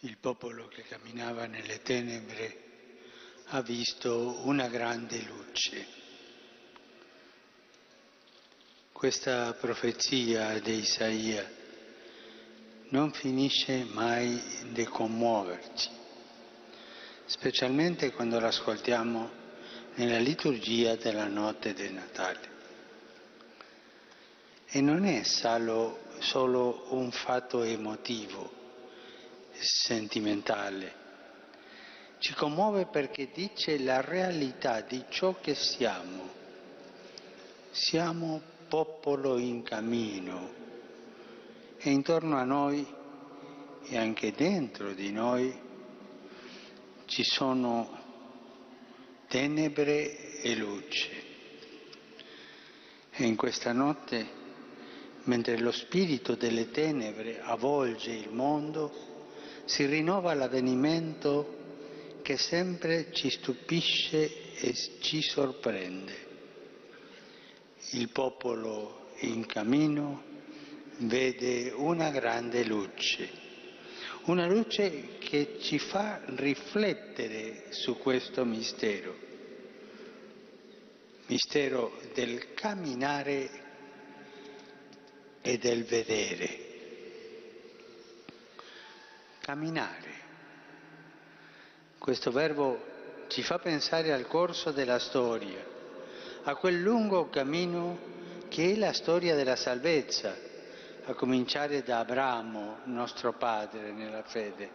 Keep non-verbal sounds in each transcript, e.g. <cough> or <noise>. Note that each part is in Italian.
il popolo che camminava nelle tenebre ha visto una grande luce. Questa profezia di Isaia non finisce mai di commuoverci, specialmente quando l'ascoltiamo nella liturgia della notte del Natale. E non è solo, solo un fatto emotivo, sentimentale. Ci commuove perché dice la realtà di ciò che siamo. Siamo popolo in cammino e intorno a noi e anche dentro di noi ci sono tenebre e luce. E in questa notte, mentre lo spirito delle tenebre avvolge il mondo, si rinnova l'avvenimento che sempre ci stupisce e ci sorprende. Il popolo in cammino vede una grande luce, una luce che ci fa riflettere su questo mistero, mistero del camminare e del vedere camminare. Questo verbo ci fa pensare al corso della storia, a quel lungo cammino che è la storia della salvezza, a cominciare da Abramo, nostro padre nella fede,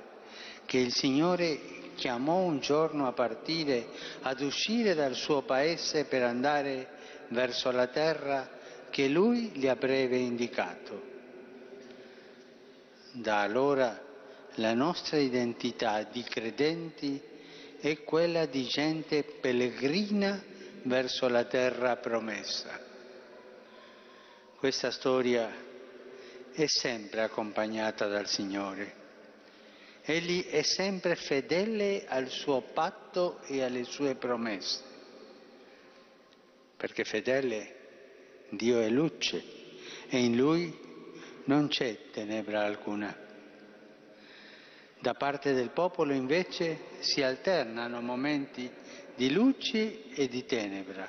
che il Signore chiamò un giorno a partire, ad uscire dal suo paese per andare verso la terra che lui gli avrebbe indicato. Da allora la nostra identità di credenti è quella di gente pellegrina verso la terra promessa. Questa storia è sempre accompagnata dal Signore. Egli è sempre fedele al suo patto e alle sue promesse, perché fedele Dio è luce e in Lui non c'è tenebra alcuna. Da parte del popolo invece si alternano momenti di luce e di tenebra,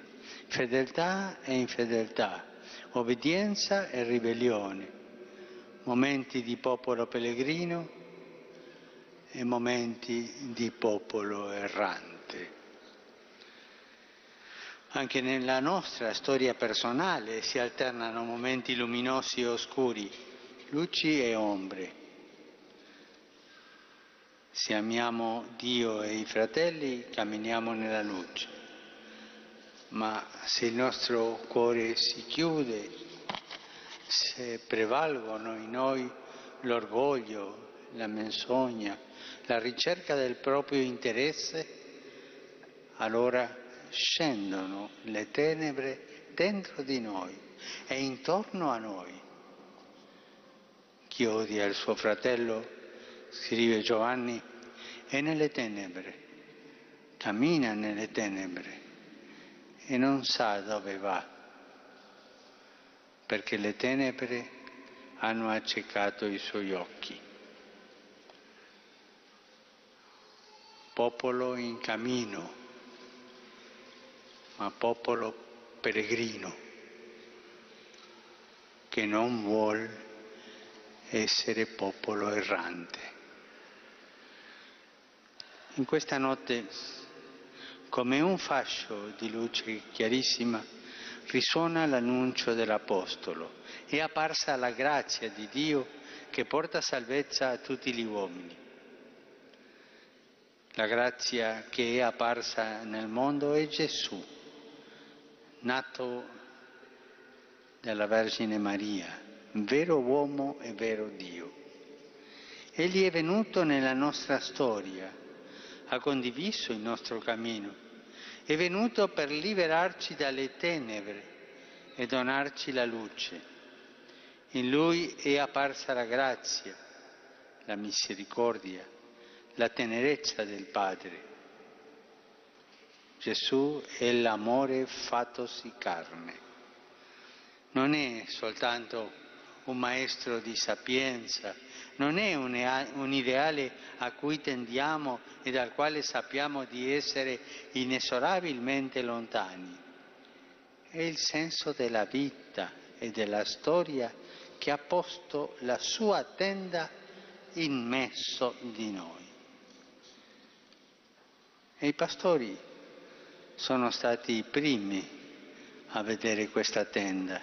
fedeltà e infedeltà, obbedienza e ribellione, momenti di popolo pellegrino e momenti di popolo errante. Anche nella nostra storia personale si alternano momenti luminosi e oscuri, luci e ombre se amiamo Dio e i fratelli, camminiamo nella luce. Ma se il nostro cuore si chiude, se prevalgono in noi l'orgoglio, la menzogna, la ricerca del proprio interesse, allora scendono le tenebre dentro di noi e intorno a noi. Chi odia il suo fratello scrive Giovanni, è nelle tenebre, cammina nelle tenebre e non sa dove va, perché le tenebre hanno accecato i suoi occhi. Popolo in cammino, ma popolo peregrino, che non vuol essere popolo errante. In questa notte, come un fascio di luce chiarissima, risuona l'annuncio dell'Apostolo. È apparsa la grazia di Dio che porta salvezza a tutti gli uomini. La grazia che è apparsa nel mondo è Gesù, nato dalla Vergine Maria, vero uomo e vero Dio. Egli è venuto nella nostra storia ha condiviso il nostro cammino, è venuto per liberarci dalle tenebre e donarci la luce. In lui è apparsa la grazia, la misericordia, la tenerezza del Padre. Gesù è l'amore fattosi carne. Non è soltanto un maestro di sapienza, non è un, ideale a cui tendiamo e dal quale sappiamo di essere inesorabilmente lontani. È il senso della vita e della storia che ha posto la sua tenda in mezzo di noi. E i pastori sono stati i primi a vedere questa tenda,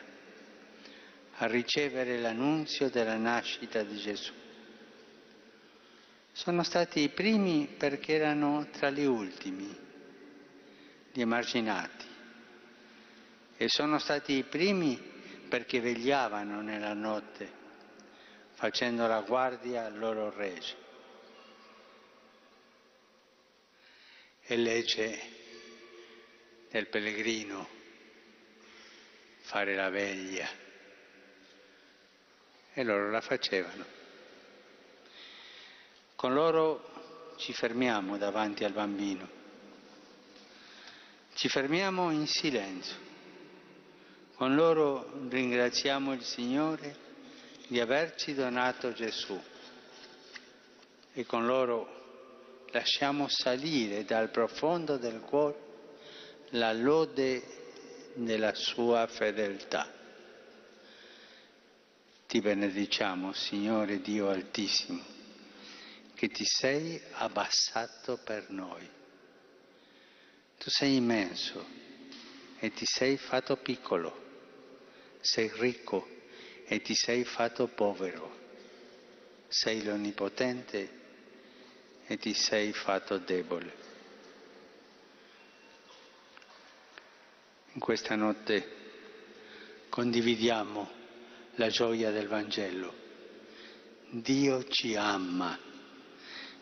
a ricevere l'annunzio della nascita di Gesù. Sono stati i primi perché erano tra gli ultimi, gli emarginati, e sono stati i primi perché vegliavano nella notte, facendo la guardia al loro regge. E legge del pellegrino fare la veglia. E loro la facevano. Con loro ci fermiamo davanti al bambino, ci fermiamo in silenzio, con loro ringraziamo il Signore di averci donato Gesù e con loro lasciamo salire dal profondo del cuore la lode della sua fedeltà. Ti benediciamo, Signore Dio Altissimo che ti sei abbassato per noi. Tu sei immenso e ti sei fatto piccolo, sei ricco e ti sei fatto povero, sei l'onnipotente e ti sei fatto debole. In questa notte condividiamo la gioia del Vangelo. Dio ci ama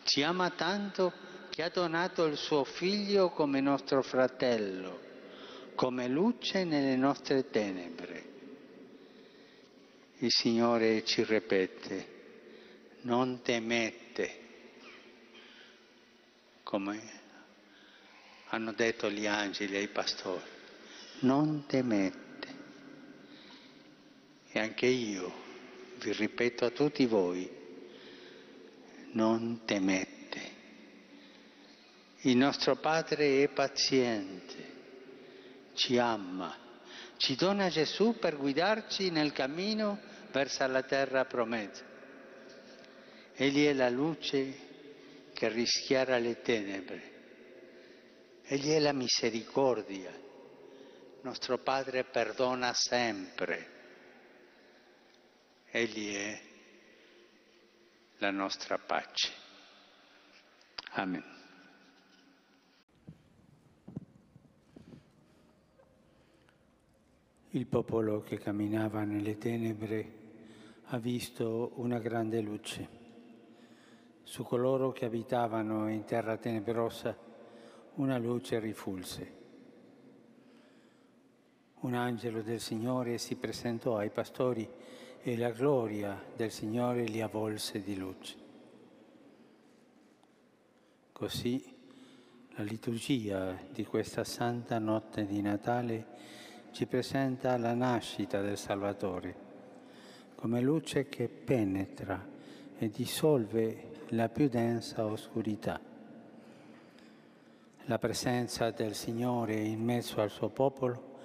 ci ama tanto che ha donato il suo figlio come nostro fratello, come luce nelle nostre tenebre. Il Signore ci ripete, non temete, come hanno detto gli angeli ai pastori, non temete. E anche io vi ripeto a tutti voi, non temete. Il nostro Padre è paziente, ci ama, ci dona Gesù per guidarci nel cammino verso la terra promessa. Egli è la luce che rischiara le tenebre. Egli è la misericordia. Nostro Padre perdona sempre. Egli è la nostra pace. Amen. Il popolo che camminava nelle tenebre ha visto una grande luce. Su coloro che abitavano in terra tenebrosa una luce rifulse. Un angelo del Signore si presentò ai pastori e la gloria del Signore li avvolse di luce. Così la liturgia di questa santa notte di Natale ci presenta la nascita del Salvatore come luce che penetra e dissolve la più densa oscurità. La presenza del Signore in mezzo al suo popolo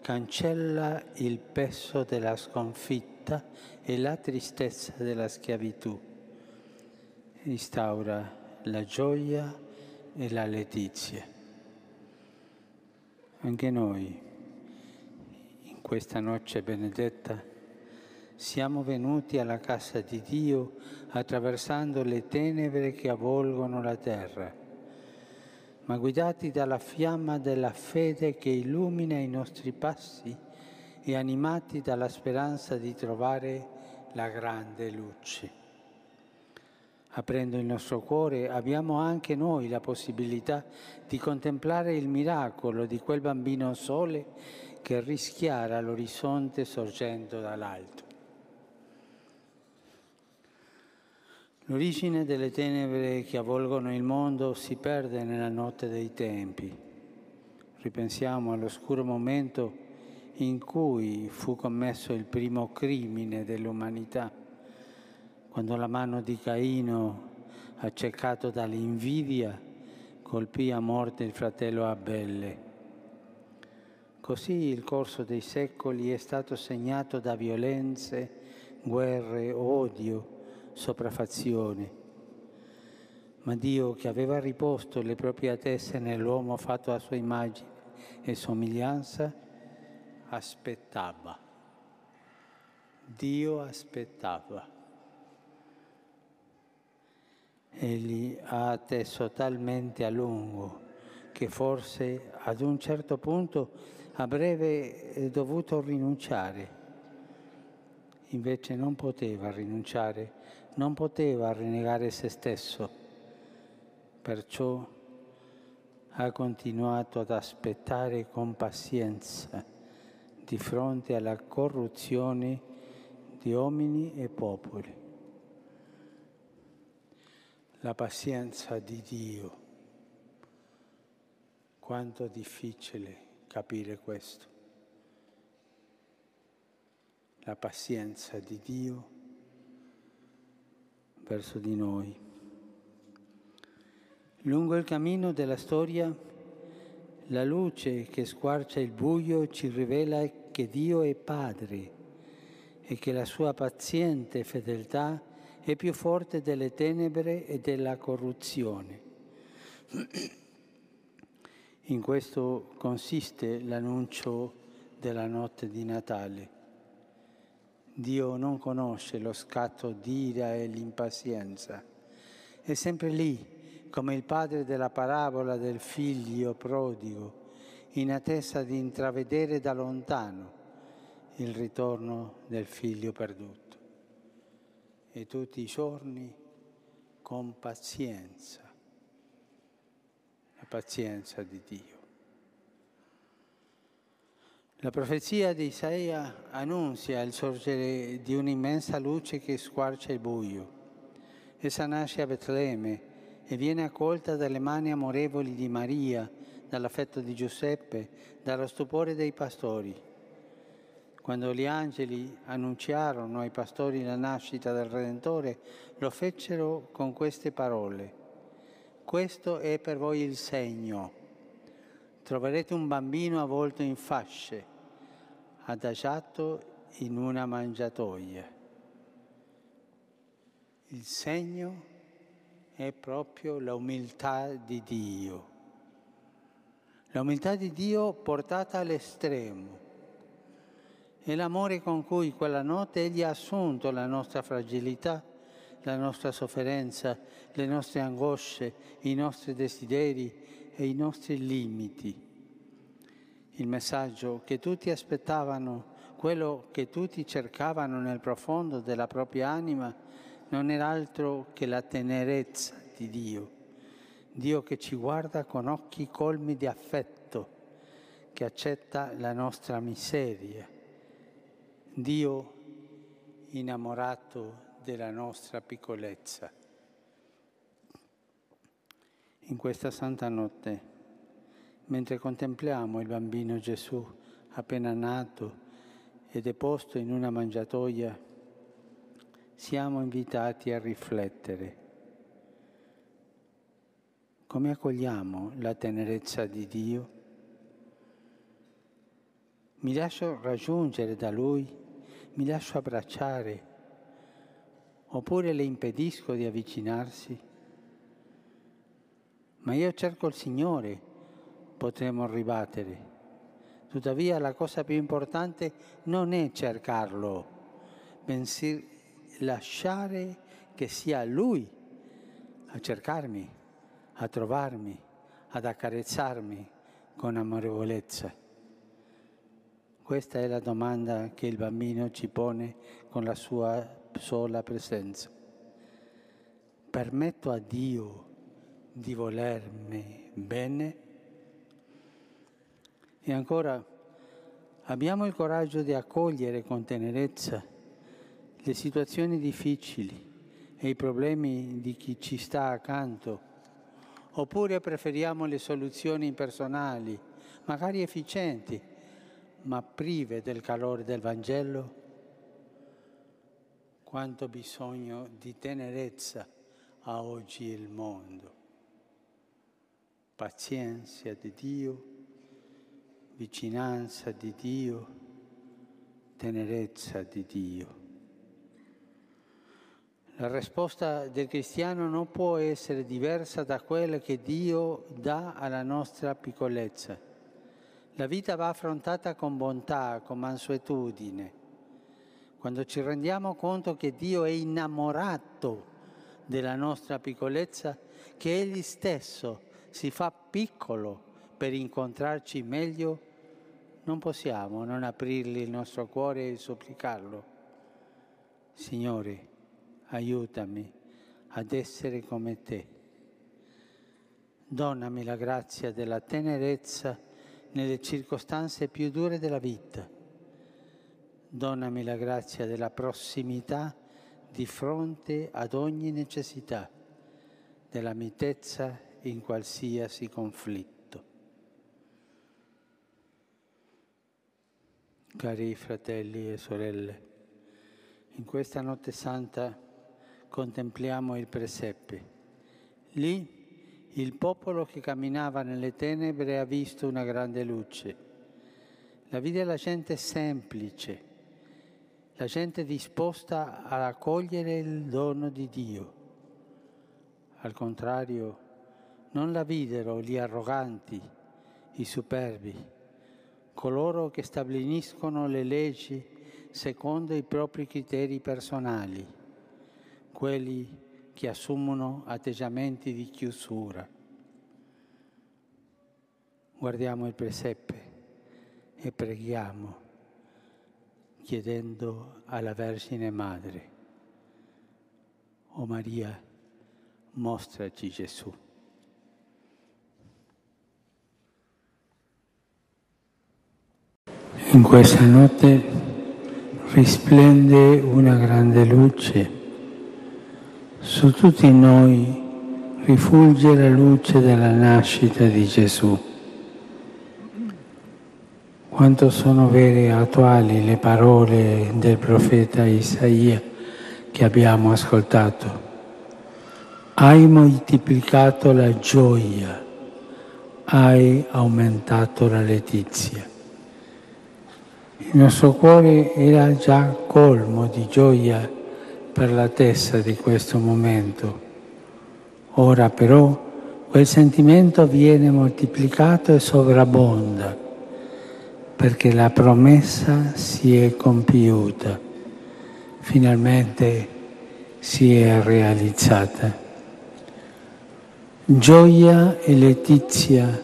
cancella il peso della sconfitta vita e la tristezza della schiavitù. Instaura la gioia e la letizia. Anche noi, in questa noce benedetta, siamo venuti alla casa di Dio attraversando le tenebre che avvolgono la terra, ma guidati dalla fiamma della fede che illumina i nostri passi e animati dalla speranza di trovare la grande luce. Aprendo il nostro cuore abbiamo anche noi la possibilità di contemplare il miracolo di quel bambino sole che rischiara l'orizzonte sorgendo dall'alto. L'origine delle tenebre che avvolgono il mondo si perde nella notte dei tempi. Ripensiamo all'oscuro momento in cui fu commesso il primo crimine dell'umanità, quando la mano di Caino, accecato dall'invidia, colpì a morte il fratello Abele. Così il corso dei secoli è stato segnato da violenze, guerre, odio, sopraffazioni. Ma Dio, che aveva riposto le proprie teste nell'uomo fatto a sua immagine e somiglianza, aspettava. Dio aspettava. Egli ha atteso talmente a lungo che forse ad un certo punto avrebbe dovuto rinunciare. Invece non poteva rinunciare, non poteva rinnegare se stesso. Perciò ha continuato ad aspettare con pazienza di fronte alla corruzione di uomini e popoli la pazienza di Dio. Quanto difficile capire questo. La pazienza di Dio verso di noi. Lungo il cammino della storia, la luce che squarcia il buio ci rivela che Dio è Padre e che la sua paziente fedeltà è più forte delle tenebre e della corruzione. <clears throat> In questo consiste l'annuncio della notte di Natale. Dio non conosce lo scatto d'ira e l'impazienza. È sempre lì, come il padre della parabola del figlio prodigo, in attesa di intravedere da lontano il ritorno del figlio perduto e tutti i giorni con pazienza, la pazienza di Dio. La profezia di Isaia annunzia il sorgere di un'immensa luce che squarcia il buio. Essa nasce a Betlemme e viene accolta dalle mani amorevoli di Maria, dall'affetto di Giuseppe, dallo stupore dei pastori. Quando gli angeli annunciarono ai pastori la nascita del Redentore, lo fecero con queste parole. Questo è per voi il segno. Troverete un bambino avvolto in fasce, adagiato in una mangiatoia. Il segno è proprio l'umiltà di Dio. L'umiltà di Dio portata all'estremo è l'amore con cui quella notte Egli ha assunto la nostra fragilità, la nostra sofferenza, le nostre angosce, i nostri desideri e i nostri limiti. Il messaggio che tutti aspettavano, quello che tutti cercavano nel profondo della propria anima, non era altro che la tenerezza di Dio. Dio che ci guarda con occhi colmi di affetto, che accetta la nostra miseria Dio innamorato della nostra piccolezza. In questa santa notte, mentre contempliamo il bambino Gesù appena nato e deposto in una mangiatoia, siamo invitati a riflettere. Come accogliamo la tenerezza di Dio? Mi lascio raggiungere da Lui mi lascio abbracciare, oppure le impedisco di avvicinarsi. Ma io cerco il Signore, potremmo ribattere. Tuttavia la cosa più importante non è cercarlo, bensì lasciare che sia Lui a cercarmi, a trovarmi, ad accarezzarmi con amorevolezza. Questa è la domanda che il bambino ci pone con la sua sola presenza. Permetto a Dio di volermi bene? E ancora, abbiamo il coraggio di accogliere con tenerezza le situazioni difficili e i problemi di chi ci sta accanto, oppure preferiamo le soluzioni impersonali, magari efficienti, ma prive del calore del Vangelo? Quanto bisogno di tenerezza ha oggi il mondo. Pazienza di Dio, vicinanza di Dio, tenerezza di Dio. La risposta del cristiano non può essere diversa da quella che Dio dà alla nostra piccolezza. La vita va affrontata con bontà, con mansuetudine. Quando ci rendiamo conto che Dio è innamorato della nostra piccolezza, che Egli stesso si fa piccolo per incontrarci meglio, non possiamo non aprirgli il nostro cuore e supplicarlo. Signore, aiutami ad essere come te. Donnami la grazia della tenerezza nelle circostanze più dure della vita. Donnami la grazia della prossimità di fronte ad ogni necessità, della mitezza in qualsiasi conflitto. Cari fratelli e sorelle, in questa notte santa contempliamo il presepe. Lì il popolo che camminava nelle tenebre ha visto una grande luce. La vide la gente semplice, la gente disposta ad accogliere il dono di Dio. Al contrario, non la videro gli arroganti, i superbi, coloro che stabiliscono le leggi secondo i propri criteri personali quelli che assumono atteggiamenti di chiusura. Guardiamo il presepe e preghiamo chiedendo alla Vergine Madre, O Maria, mostraci Gesù. In questa notte risplende una grande luce su tutti noi rifulge la luce della nascita di Gesù. Quanto sono vere e attuali le parole del profeta Isaia che abbiamo ascoltato. Hai moltiplicato la gioia, hai aumentato la letizia. Il nostro cuore era già colmo di gioia per la testa di questo momento. Ora però quel sentimento viene moltiplicato e sovrabbonda perché la promessa si è compiuta, finalmente si è realizzata. Gioia e letizia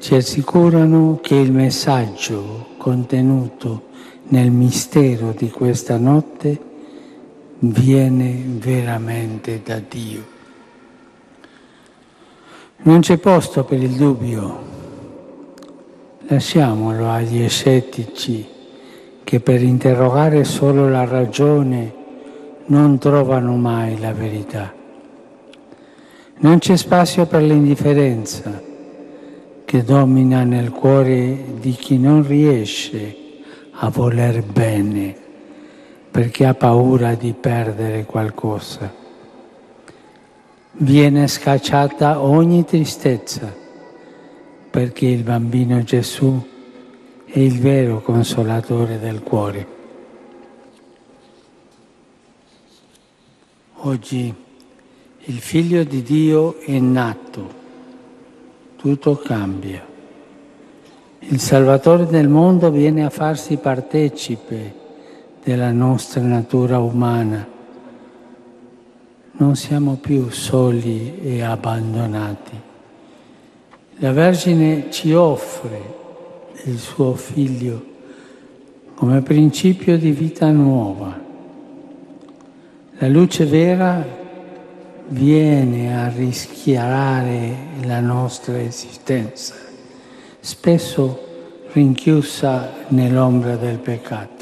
ci assicurano che il messaggio contenuto nel mistero di questa notte viene veramente da Dio. Non c'è posto per il dubbio, lasciamolo agli scettici che per interrogare solo la ragione non trovano mai la verità. Non c'è spazio per l'indifferenza che domina nel cuore di chi non riesce a voler bene perché ha paura di perdere qualcosa. Viene scacciata ogni tristezza perché il bambino Gesù è il vero consolatore del cuore. Oggi il figlio di Dio è nato, tutto cambia. Il Salvatore del mondo viene a farsi partecipe della nostra natura umana. Non siamo più soli e abbandonati. La Vergine ci offre il suo figlio come principio di vita nuova. La luce vera viene a rischiarare la nostra esistenza, spesso rinchiusa nell'ombra del peccato.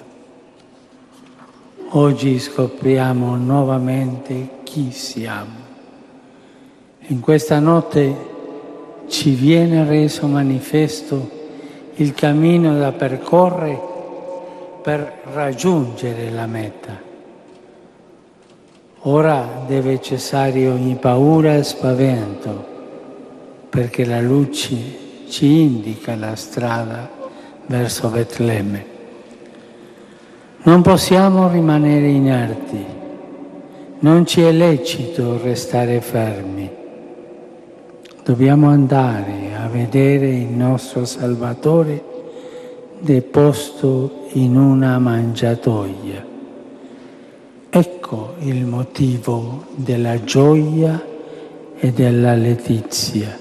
Oggi scopriamo nuovamente chi siamo. In questa notte ci viene reso manifesto il cammino da percorrere per raggiungere la meta. Ora deve cessare ogni paura e spavento, perché la luce ci indica la strada verso Betlemme. Non possiamo rimanere inerti, non ci è lecito restare fermi. Dobbiamo andare a vedere il nostro Salvatore deposto in una mangiatoia. Ecco il motivo della gioia e della letizia.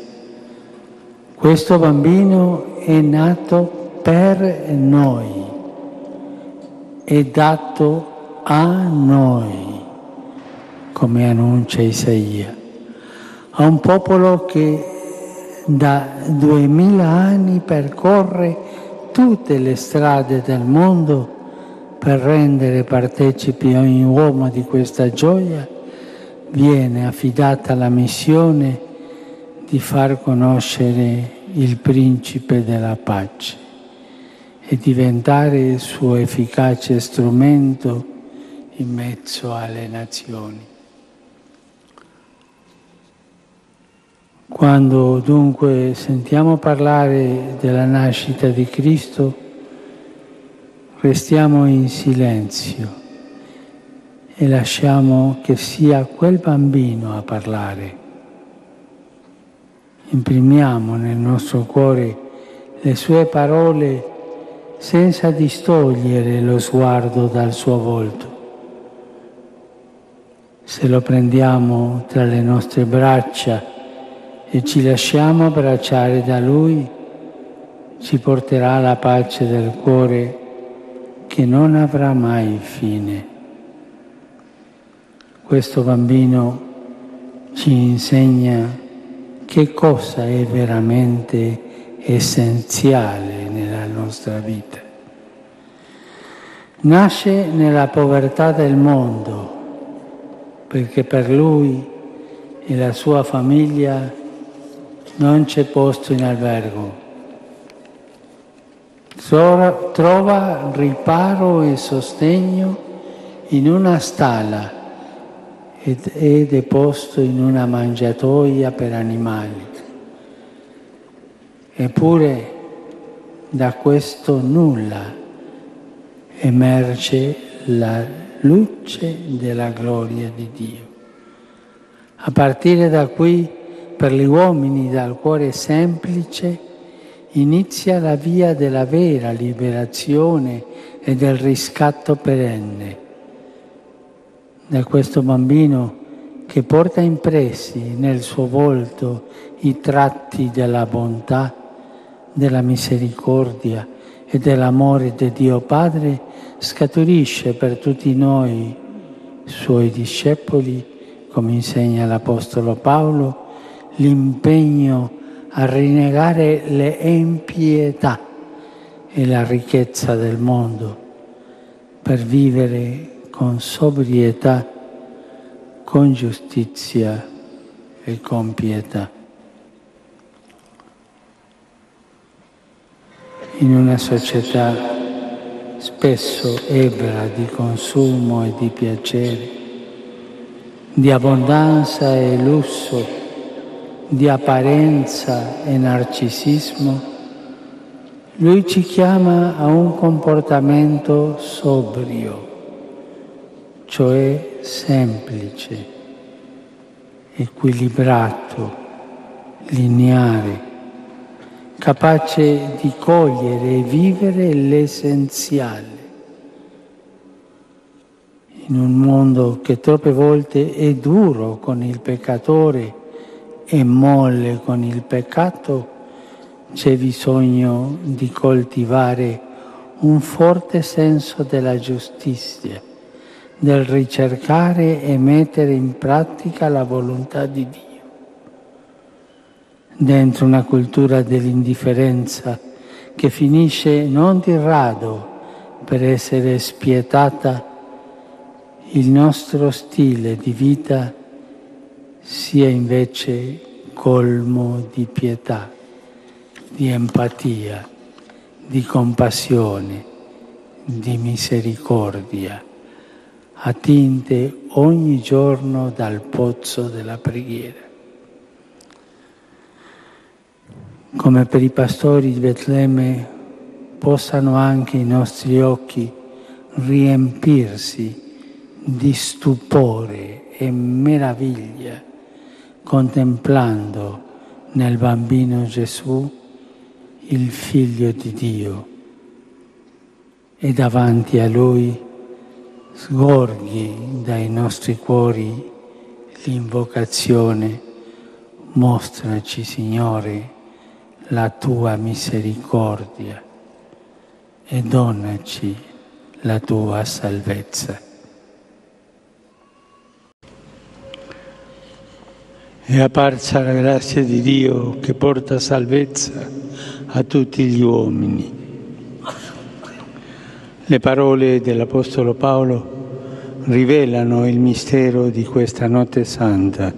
Questo bambino è nato per noi, è dato a noi, come annuncia Isaia, a un popolo che da duemila anni percorre tutte le strade del mondo per rendere partecipi ogni uomo di questa gioia, viene affidata la missione di far conoscere il principe della pace e diventare il suo efficace strumento in mezzo alle nazioni. Quando dunque sentiamo parlare della nascita di Cristo, restiamo in silenzio e lasciamo che sia quel bambino a parlare. Imprimiamo nel nostro cuore le sue parole senza distogliere lo sguardo dal suo volto. Se lo prendiamo tra le nostre braccia, e ci lasciamo abbracciare da Lui, ci porterà la pace del cuore che non avrà mai fine. Questo bambino ci insegna che cosa è veramente essenziale nostra vita. Nasce nella povertà del mondo perché per lui e la sua famiglia non c'è posto in albergo. Trova riparo e sostegno in una stalla ed è deposto in una mangiatoia per animali. Eppure da questo nulla emerge la luce della gloria di Dio. A partire da qui per gli uomini dal cuore semplice inizia la via della vera liberazione e del riscatto perenne. Da questo bambino che porta impressi nel suo volto i tratti della bontà, della misericordia e dell'amore di Dio Padre, scaturisce per tutti noi, suoi discepoli, come insegna l'Apostolo Paolo, l'impegno a rinnegare le impietà e la ricchezza del mondo per vivere con sobrietà, con giustizia e con pietà. In una società spesso ebra di consumo e di piacere, di abbondanza e lusso, di apparenza e narcisismo, lui ci chiama a un comportamento sobrio, cioè semplice, equilibrato, lineare, capace di cogliere e vivere l'essenziale. In un mondo che troppe volte è duro con il peccatore, e molle con il peccato, c'è bisogno di coltivare un forte senso della giustizia, del ricercare e mettere in pratica la volontà di Dio. Dentro una cultura dell'indifferenza che finisce non di rado per essere spietata, il nostro stile di vita sia invece colmo di pietà, di empatia di compassione, di misericordia, attinte ogni giorno dal pozzo della preghiera. Come per i pastori di Betlemme possano anche i nostri occhi riempirsi di stupore e meraviglia contemplando nel bambino Gesù il figlio di Dio. E davanti a lui sgorghi dai nostri cuori l'invocazione mostraci Signore la tua misericordia e donaci la tua salvezza. È apparsa la grazia di Dio che porta salvezza a tutti gli uomini. Le parole dell'Apostolo Paolo rivelano il mistero di questa notte santa.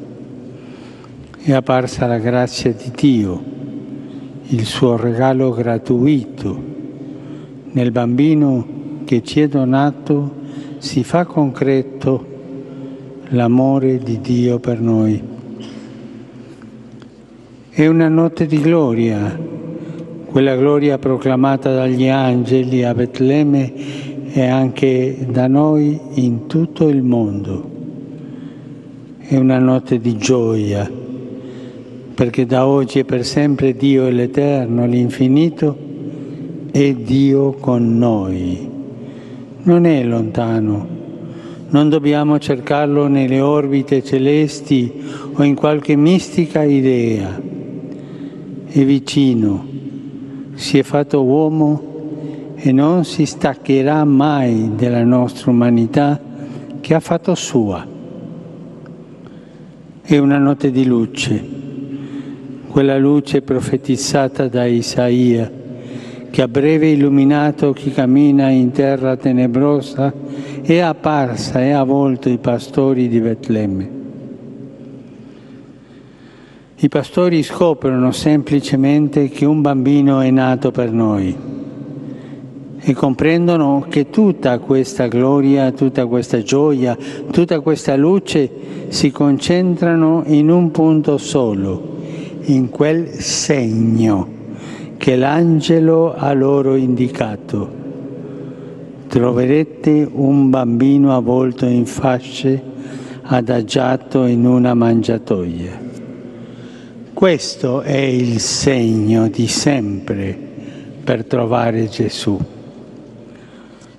È apparsa la grazia di Dio, il suo regalo gratuito. Nel bambino che ci è donato si fa concreto l'amore di Dio per noi. È una notte di gloria, quella gloria proclamata dagli angeli a Betlemme e anche da noi in tutto il mondo. È una notte di gioia, perché da oggi e per sempre Dio è l'Eterno, l'infinito, è Dio con noi. Non è lontano, non dobbiamo cercarlo nelle orbite celesti o in qualche mistica idea è vicino, si è fatto uomo e non si staccherà mai della nostra umanità che ha fatto sua. È una notte di luce, quella luce profetizzata da Isaia, che a breve illuminato chi cammina in terra tenebrosa è apparsa e ha avvolto i pastori di Betlemme. I pastori scoprono semplicemente che un bambino è nato per noi e comprendono che tutta questa gloria, tutta questa gioia, tutta questa luce si concentrano in un punto solo, in quel segno che l'angelo ha loro indicato. Troverete un bambino avvolto in fasce, adagiato in una mangiatoia. Questo è il segno di sempre per trovare Gesù.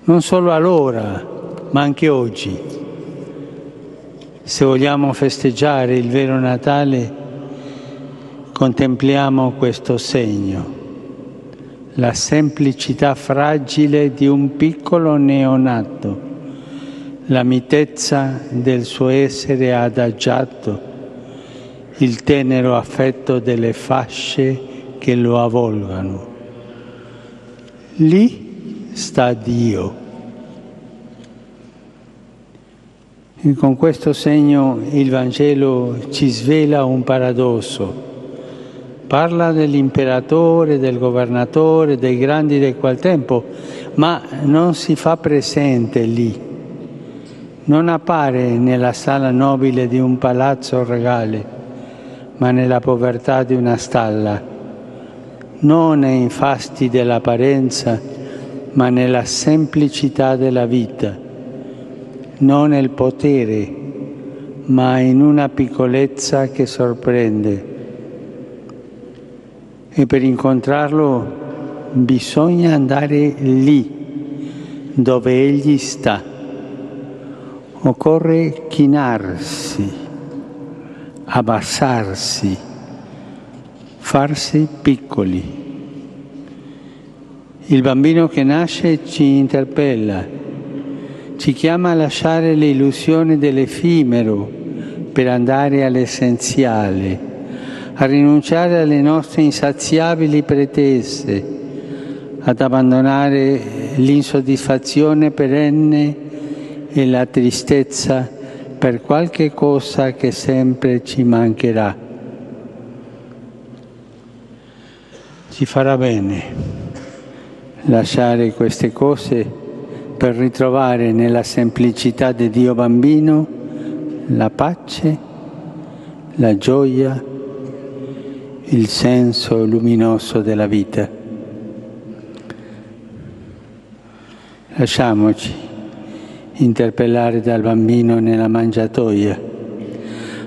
Non solo allora, ma anche oggi. Se vogliamo festeggiare il vero Natale, contempliamo questo segno, la semplicità fragile di un piccolo neonato, la mitezza del suo essere adagiato il tenero affetto delle fasce che lo avvolgano. Lì sta Dio. E con questo segno il Vangelo ci svela un paradosso. Parla dell'imperatore, del governatore, dei grandi del quel tempo, ma non si fa presente lì. Non appare nella sala nobile di un palazzo regale ma nella povertà di una stalla, non nei fasti dell'apparenza, ma nella semplicità della vita, non nel potere, ma in una piccolezza che sorprende. E per incontrarlo bisogna andare lì, dove egli sta. Occorre chinarsi abbassarsi, farsi piccoli. Il bambino che nasce ci interpella, ci chiama a lasciare le illusioni dell'effimero per andare all'essenziale, a rinunciare alle nostre insaziabili pretese, ad abbandonare l'insoddisfazione perenne e la tristezza per qualche cosa che sempre ci mancherà. Ci farà bene lasciare queste cose per ritrovare nella semplicità di Dio bambino la pace, la gioia, il senso luminoso della vita. Lasciamoci interpellare dal bambino nella mangiatoia,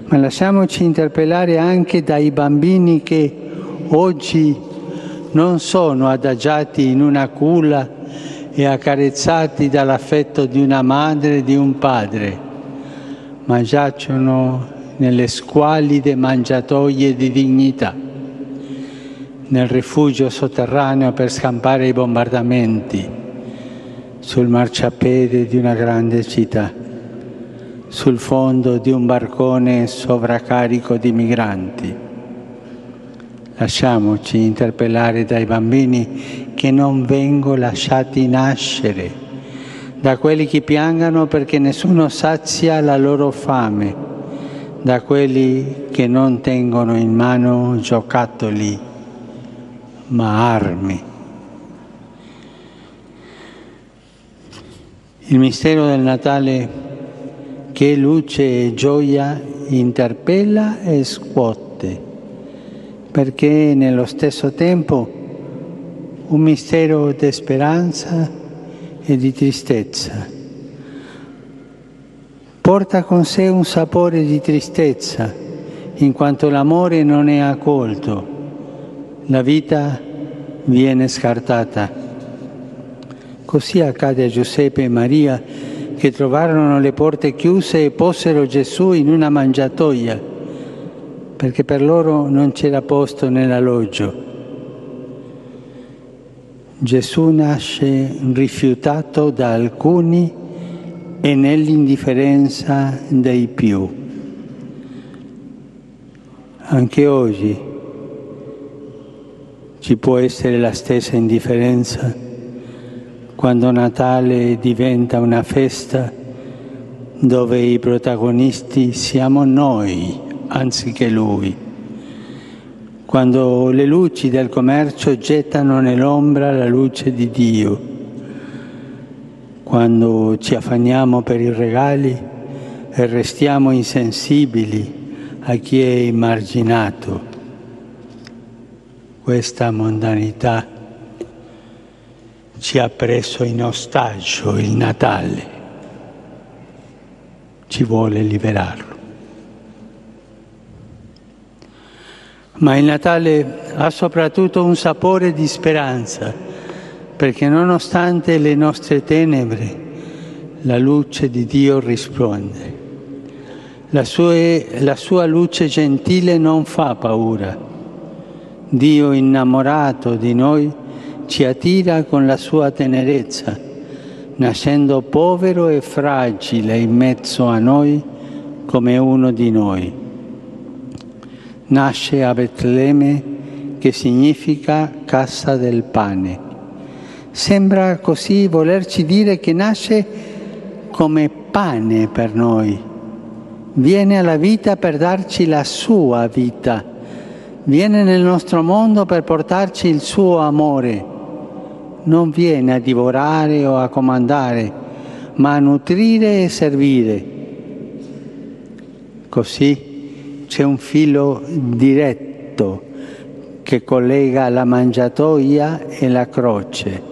ma lasciamoci interpellare anche dai bambini che oggi non sono adagiati in una culla e accarezzati dall'affetto di una madre e di un padre, ma giacciono nelle squalide mangiatoie di dignità, nel rifugio sotterraneo per scampare i bombardamenti, sul marciapiede di una grande città, sul fondo di un barcone sovraccarico di migranti. Lasciamoci interpellare dai bambini che non vengono lasciati nascere, da quelli che piangano perché nessuno sazia la loro fame, da quelli che non tengono in mano giocattoli, ma armi. Il mistero del Natale che luce e gioia interpella e scuote perché nello stesso tempo un mistero di speranza e di tristezza. Porta con sé un sapore di tristezza, in quanto l'amore non è accolto, la vita viene scartata. Così accade a Giuseppe e Maria che trovarono le porte chiuse e posero Gesù in una mangiatoia perché per loro non c'era posto nell'alloggio. Gesù nasce rifiutato da alcuni e nell'indifferenza dei più. Anche oggi ci può essere la stessa indifferenza quando Natale diventa una festa dove i protagonisti siamo noi anziché lui. Quando le luci del commercio gettano nell'ombra la luce di Dio, quando ci affanniamo per i regali e restiamo insensibili a chi è emarginato. Questa mondanità ci ha preso in ostaggio il Natale, ci vuole liberarlo. ma il Natale ha soprattutto un sapore di speranza, perché nonostante le nostre tenebre, la luce di Dio risponde. La la sua luce gentile non fa paura. Dio innamorato di noi ci attira con la sua tenerezza, nascendo povero e fragile in mezzo a noi come uno di noi nasce a Betlemme che significa cassa del pane. Sembra così volerci dire che nasce come pane per noi. Viene alla vita per darci la sua vita. Viene nel nostro mondo per portarci il suo amore. Non viene a divorare o a comandare, ma a nutrire e servire. Così c'è un filo diretto che collega la mangiatoia e la croce,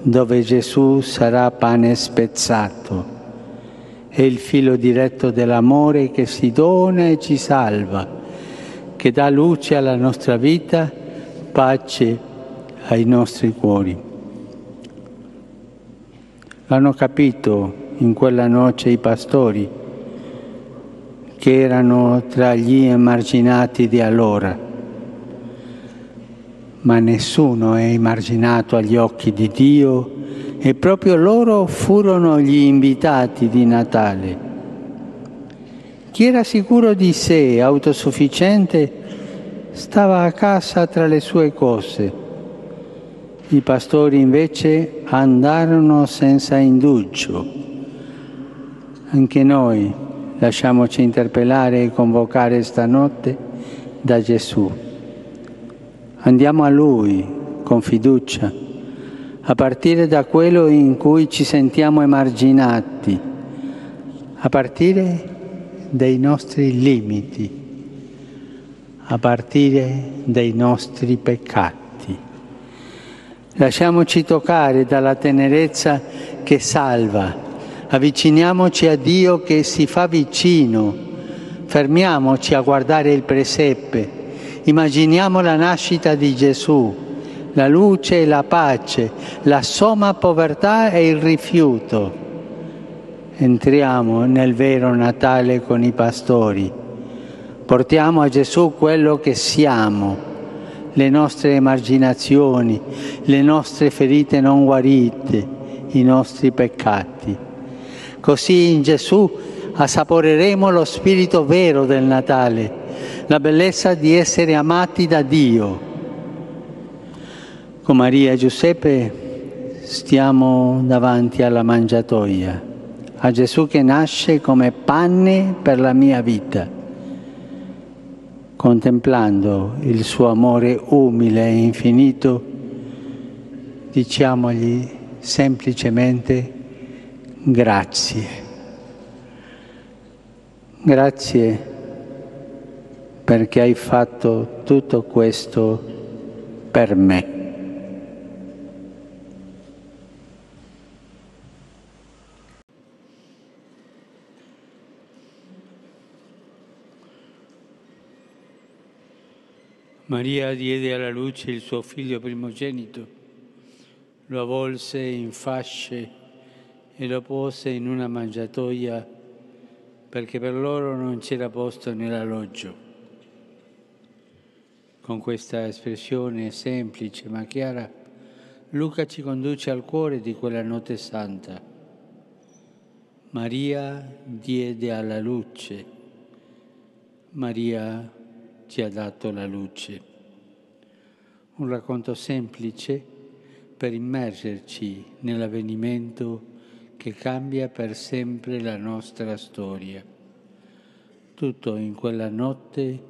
dove Gesù sarà pane spezzato. È il filo diretto dell'amore che si dona e ci salva, che dà luce alla nostra vita, pace ai nostri cuori. L'hanno capito in quella noce i pastori che erano tra gli emarginati di allora. Ma nessuno è emarginato agli occhi di Dio e proprio loro furono gli invitati di Natale. Chi era sicuro di sé, autosufficiente, stava a casa tra le sue cose. I pastori invece andarono senza indugio. Anche noi Lasciamoci interpellare e convocare stanotte da Gesù. Andiamo a Lui con fiducia, a partire da quello in cui ci sentiamo emarginati, a partire dai nostri limiti, a partire dai nostri peccati. Lasciamoci toccare dalla tenerezza che salva, avviciniamoci a Dio che si fa vicino, fermiamoci a guardare il presepe, immaginiamo la nascita di Gesù, la luce e la pace, la somma povertà e il rifiuto. Entriamo nel vero Natale con i pastori, portiamo a Gesù quello che siamo le nostre emarginazioni, le nostre ferite non guarite, i nostri peccati. Così in Gesù assaporeremo lo spirito vero del Natale, la bellezza di essere amati da Dio. Con Maria e Giuseppe stiamo davanti alla mangiatoia, a Gesù che nasce come pane per la mia vita, contemplando il suo amore umile e infinito, diciamogli semplicemente grazie. Grazie perché hai fatto tutto questo per me. Maria diede alla luce il suo figlio primogenito, lo avvolse in fasce e lo pose in una mangiatoia perché per loro non c'era posto nell'alloggio. Con questa espressione semplice ma chiara, Luca ci conduce al cuore di quella notte santa. Maria diede alla luce, Maria ci ha dato la luce. Un racconto semplice per immergerci nell'avvenimento che cambia per sempre la nostra storia. Tutto in quella notte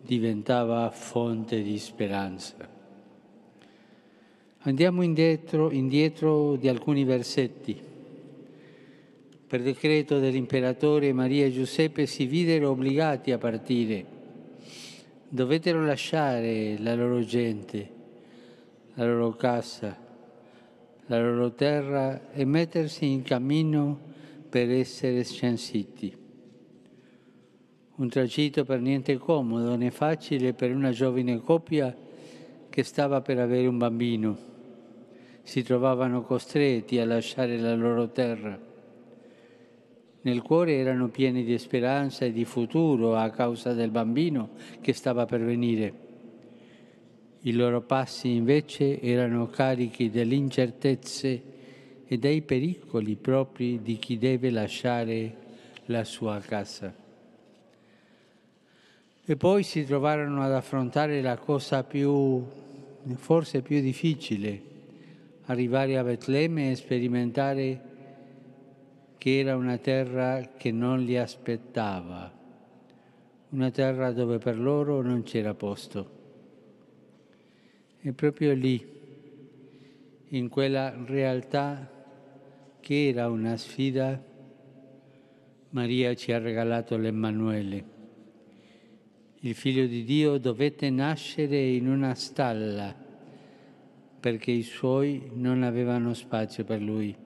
diventava fonte di speranza. Andiamo indietro, indietro di alcuni versetti. Per decreto dell'imperatore Maria e Giuseppe si videro obbligati a partire. Dovettero lasciare la loro gente, la loro casa, la loro terra e mettersi in cammino per essere scensiti. Un tragitto per niente comodo né facile per una giovane coppia che stava per avere un bambino. Si trovavano costretti a lasciare la loro terra. Nel cuore erano pieni di speranza e di futuro a causa del bambino che stava per venire. I loro passi invece erano carichi delle incertezze e dei pericoli propri di chi deve lasciare la sua casa. E poi si trovarono ad affrontare la cosa più, forse più difficile, arrivare a Betlemme e sperimentare che era una terra che non li aspettava, una terra dove per loro non c'era posto. E proprio lì, in quella realtà che era una sfida, Maria ci ha regalato l'Emmanuele il figlio di Dio dovette nascere in una stalla perché i suoi non avevano spazio per lui.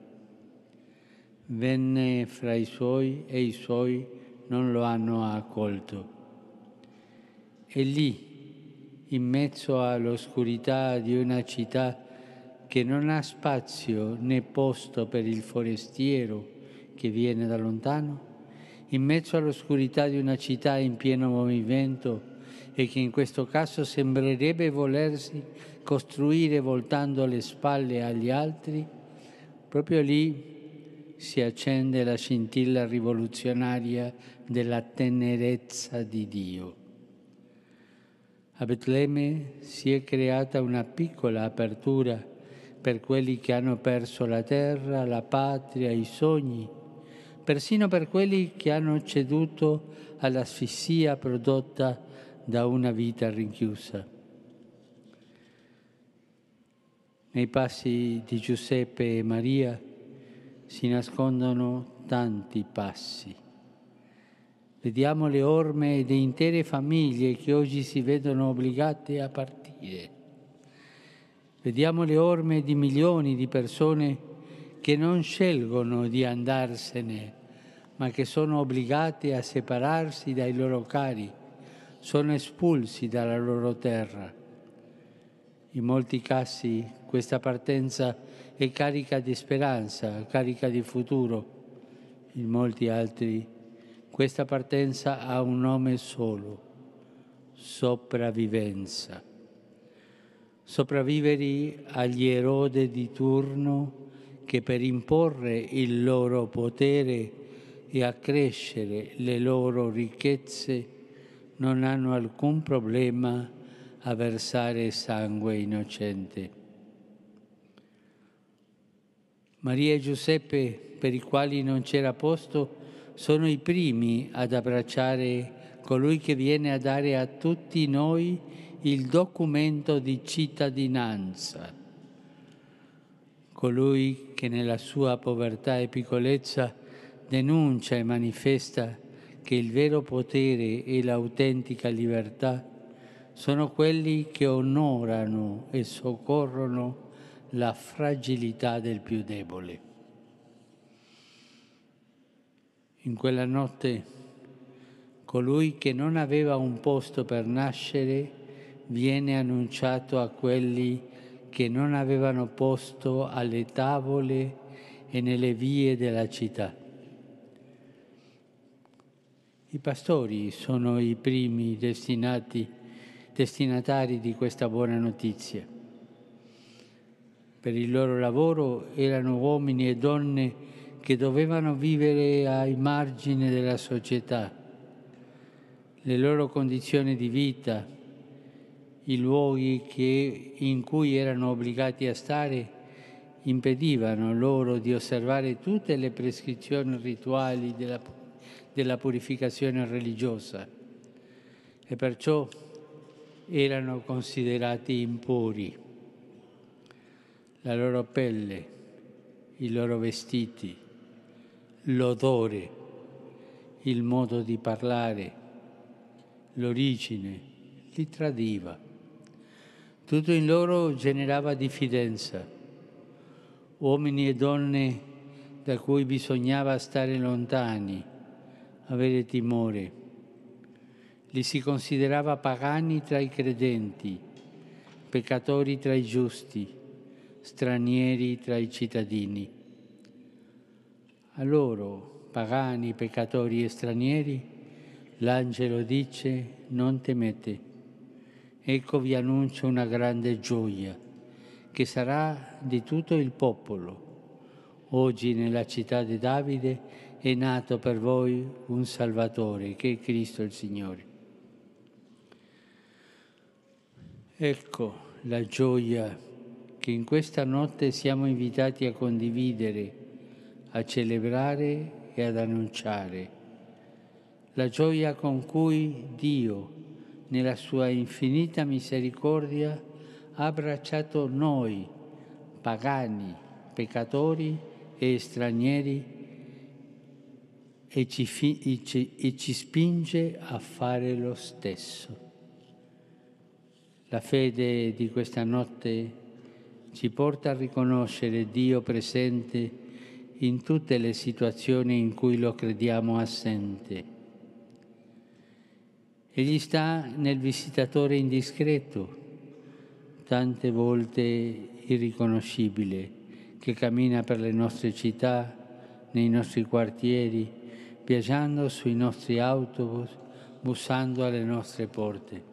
Venne fra i suoi e i suoi non lo hanno accolto. E lì, in mezzo all'oscurità di una città che non ha spazio né posto per il forestiero che viene da lontano, in mezzo all'oscurità di una città in pieno movimento e che in questo caso sembrerebbe volersi costruire voltando le spalle agli altri, proprio lì si accende la scintilla rivoluzionaria della tenerezza di Dio. A Betlemme si è creata una piccola apertura per quelli che hanno perso la terra, la patria, i sogni, persino per quelli che hanno ceduto all'asfissia prodotta da una vita rinchiusa. Nei passi di Giuseppe e Maria si nascondono tanti passi. Vediamo le orme di intere famiglie che oggi si vedono obbligate a partire. Vediamo le orme di milioni di persone che non scelgono di andarsene, ma che sono obbligate a separarsi dai loro cari, sono espulsi dalla loro terra. In molti casi questa partenza è carica di speranza, carica di futuro. In molti altri questa partenza ha un nome solo, sopravvivenza. Sopravvivere agli erode di turno che per imporre il loro potere e accrescere le loro ricchezze non hanno alcun problema a versare sangue innocente. Maria e Giuseppe, per i quali non c'era posto, sono i primi ad abbracciare colui che viene a dare a tutti noi il documento di cittadinanza, colui che nella sua povertà e piccolezza denuncia e manifesta che il vero potere e l'autentica libertà sono quelli che onorano e soccorrono la fragilità del più debole. In quella notte colui che non aveva un posto per nascere viene annunciato a quelli che non avevano posto alle tavole e nelle vie della città. I pastori sono i primi destinati destinatari di questa buona notizia. Per il loro lavoro erano uomini e donne che dovevano vivere ai margini della società. Le loro condizioni di vita, i luoghi che, in cui erano obbligati a stare, impedivano loro di osservare tutte le prescrizioni rituali della, della purificazione religiosa e perciò erano considerati impuri. La loro pelle, i loro vestiti, l'odore, il modo di parlare, l'origine, li tradiva. Tutto in loro generava diffidenza. Uomini e donne da cui bisognava stare lontani, avere timore li si considerava pagani tra i credenti, peccatori tra i giusti, stranieri tra i cittadini. A loro, pagani, peccatori e stranieri, l'angelo dice non temete. Ecco vi annuncio una grande gioia che sarà di tutto il popolo. Oggi nella città di Davide è nato per voi un Salvatore, che è Cristo il Signore. Ecco la gioia che in questa notte siamo invitati a condividere, a celebrare e ad annunciare. La gioia con cui Dio, nella sua infinita misericordia, ha abbracciato noi, pagani, peccatori e stranieri, e ci, e ci, e ci spinge a fare lo stesso. La fede di questa notte ci porta a riconoscere Dio presente in tutte le situazioni in cui lo crediamo assente. Egli sta nel visitatore indiscreto, tante volte irriconoscibile, che cammina per le nostre città, nei nostri quartieri, viaggiando sui nostri autobus, bussando alle nostre porte.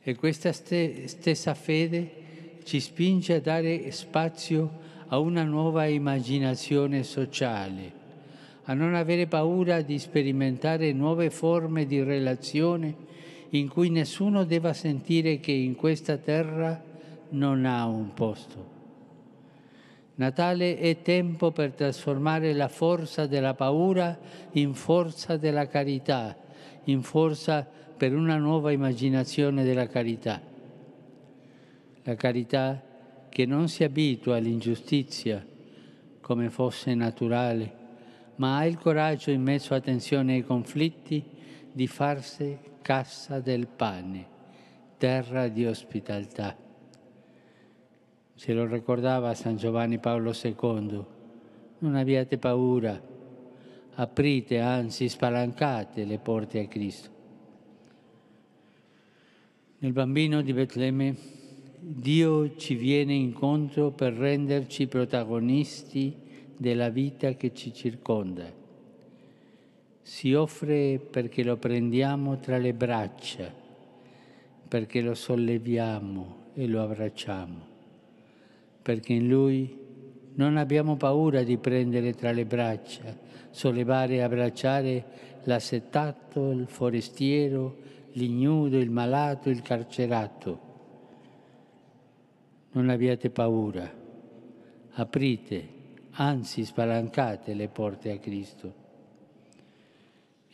E questa stessa fede ci spinge a dare spazio a una nuova immaginazione sociale, a non avere paura di sperimentare nuove forme di relazione in cui nessuno debba sentire che in questa terra non ha un posto. Natale è tempo per trasformare la forza della paura in forza della carità, in forza per una nuova immaginazione della carità. La carità che non si abitua all'ingiustizia come fosse naturale, ma ha il coraggio in mezzo a tensioni e conflitti di farsi cassa del pane, terra di ospitalità. Ce lo ricordava San Giovanni Paolo II, non abbiate paura, aprite, anzi spalancate le porte a Cristo. Nel bambino di Betlemme Dio ci viene incontro per renderci protagonisti della vita che ci circonda. Si offre perché lo prendiamo tra le braccia, perché lo solleviamo e lo abbracciamo, perché in Lui non abbiamo paura di prendere tra le braccia, sollevare e abbracciare l'assetato, il forestiero, l'ignudo, il malato, il carcerato. Non abbiate paura, aprite, anzi spalancate le porte a Cristo.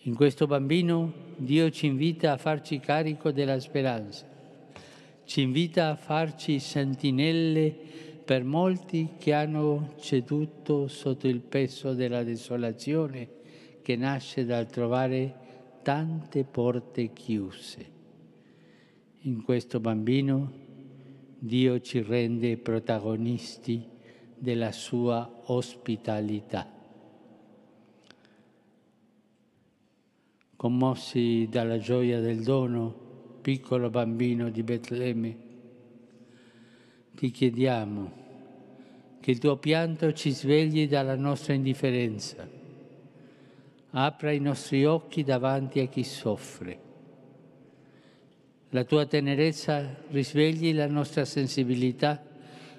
In questo bambino Dio ci invita a farci carico della speranza, ci invita a farci sentinelle per molti che hanno ceduto sotto il peso della desolazione che nasce dal trovare tante porte chiuse. In questo bambino Dio ci rende protagonisti della sua ospitalità. Commossi dalla gioia del dono, piccolo bambino di Betlemme, ti chiediamo che il tuo pianto ci svegli dalla nostra indifferenza apra i nostri occhi davanti a chi soffre. La tua tenerezza risvegli la nostra sensibilità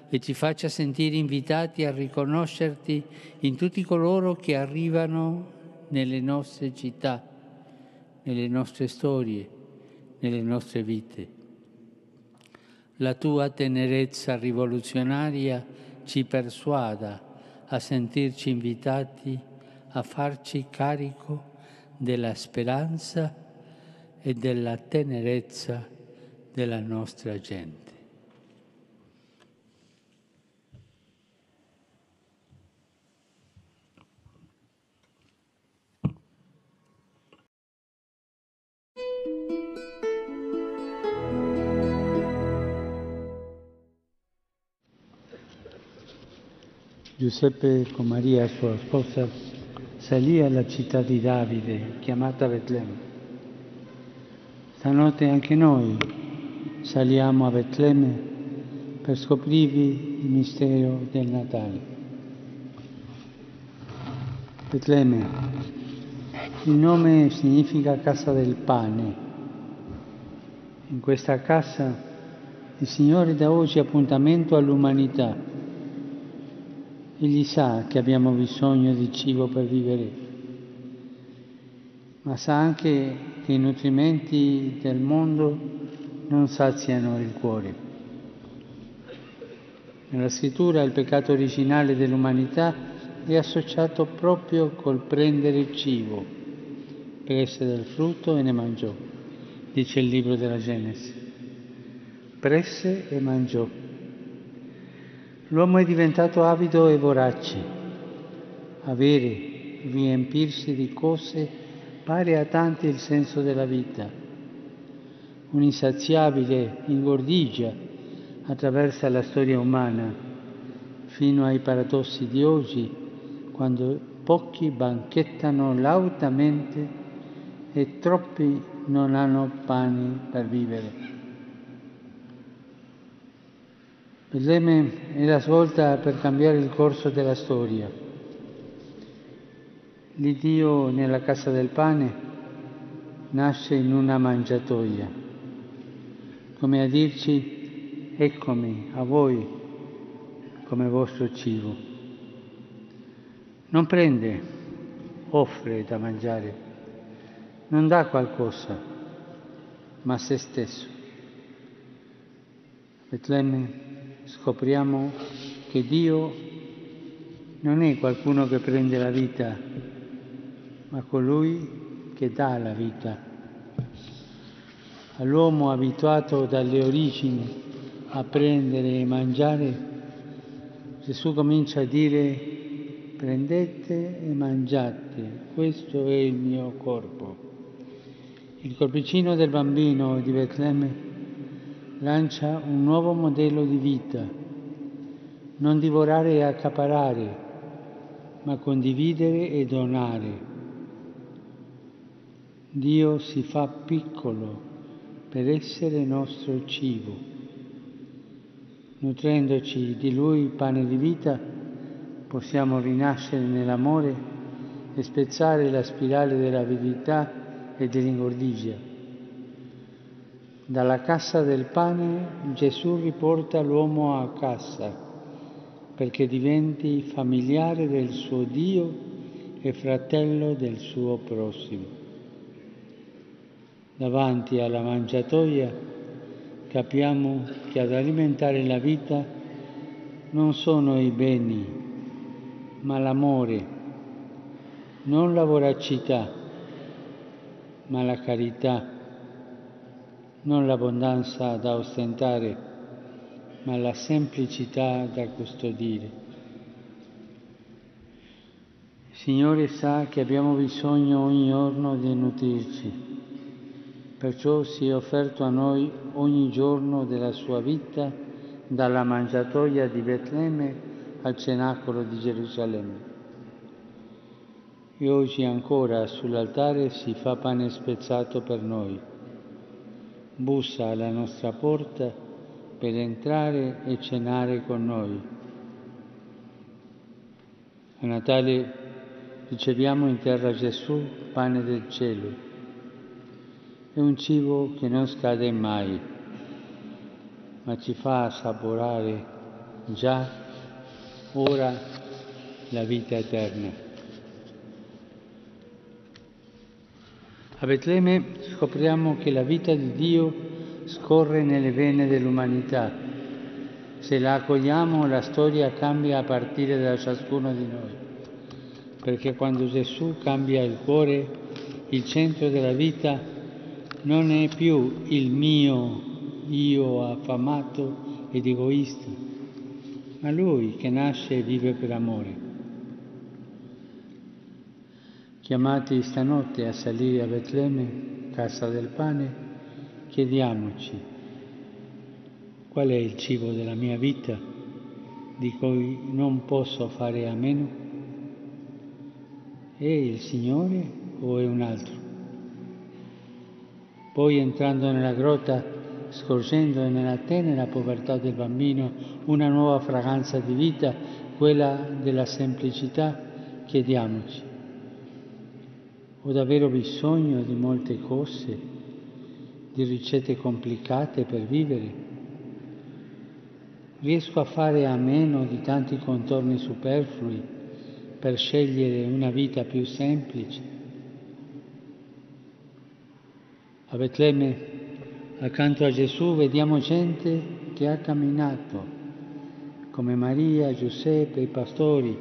e ci faccia sentire invitati a riconoscerti in tutti coloro che arrivano nelle nostre città, nelle nostre storie, nelle nostre vite. La tua tenerezza rivoluzionaria ci persuada a sentirci invitati a farci carico della speranza e della tenerezza della nostra gente. Giuseppe con Maria, sua sposa, salì alla città di Davide, chiamata Betlemme. Stanotte anche noi saliamo a Betlemme per scoprirvi il mistero del Natale. Betlemme, il nome significa casa del pane. In questa casa il Signore dà oggi appuntamento all'umanità Egli sa che abbiamo bisogno di cibo per vivere, ma sa anche che i nutrimenti del mondo non saziano il cuore. Nella scrittura il peccato originale dell'umanità è associato proprio col prendere il cibo, prese del frutto e ne mangiò, dice il libro della Genesi. Presse e mangiò. L'uomo è diventato avido e vorace. Avere, riempirsi di cose pare a tanti il senso della vita. Un'insaziabile ingordigia attraversa la storia umana fino ai paradossi di oggi, quando pochi banchettano lautamente e troppi non hanno pane per vivere. Betlemme è la svolta per cambiare il corso della storia. L'Iddio nella casa del pane nasce in una mangiatoia, come a dirci eccomi a voi come vostro cibo. Non prende, offre da mangiare, non dà qualcosa, ma se stesso. Betlemme scopriamo che Dio non è qualcuno che prende la vita, ma colui che dà la vita. All'uomo abituato dalle origini a prendere e mangiare, Gesù comincia a dire prendete e mangiate, questo è il mio corpo. Il corpicino del bambino di Betlemme lancia un nuovo modello di vita, non divorare e accaparare, ma condividere e donare. Dio si fa piccolo per essere nostro cibo. Nutrendoci di Lui, pane di vita, possiamo rinascere nell'amore e spezzare la spirale dell'avidità e dell'ingordigia. Dalla cassa del pane Gesù riporta l'uomo a casa perché diventi familiare del suo Dio e fratello del suo prossimo davanti alla mangiatoia, capiamo che ad alimentare la vita non sono i beni, ma l'amore, non la voracità, ma la carità, non l'abbondanza da ostentare, ma la semplicità da custodire. Signore sa che abbiamo bisogno ogni giorno di nutrirci Perciò si è offerto a noi ogni giorno della sua vita, dalla mangiatoia di Betlemme al cenacolo di Gerusalemme. E oggi ancora sull'altare si fa pane spezzato per noi. Bussa alla nostra porta per entrare e cenare con noi. A Natale riceviamo in terra Gesù, pane del cielo è un cibo che non scade mai, ma ci fa assaporare già ora la vita eterna. A Betlemme scopriamo che la vita di Dio scorre nelle vene dell'umanità. Se la accogliamo la storia cambia a partire da ciascuno di noi, perché quando Gesù cambia il cuore, il centro della vita non è più il mio io affamato ed egoista, ma lui che nasce e vive per amore. Chiamati stanotte a salire a Betlemme, casa del pane, chiediamoci qual è il cibo della mia vita di cui non posso fare a meno? È il Signore o è un altro? Poi entrando nella grotta, scorgendo nella tenera povertà del bambino una nuova fragranza di vita, quella della semplicità, chiediamoci, ho davvero bisogno di molte cose, di ricette complicate per vivere? Riesco a fare a meno di tanti contorni superflui per scegliere una vita più semplice? A Betlemme, accanto a Gesù, vediamo gente che ha camminato, come Maria, Giuseppe, i pastori.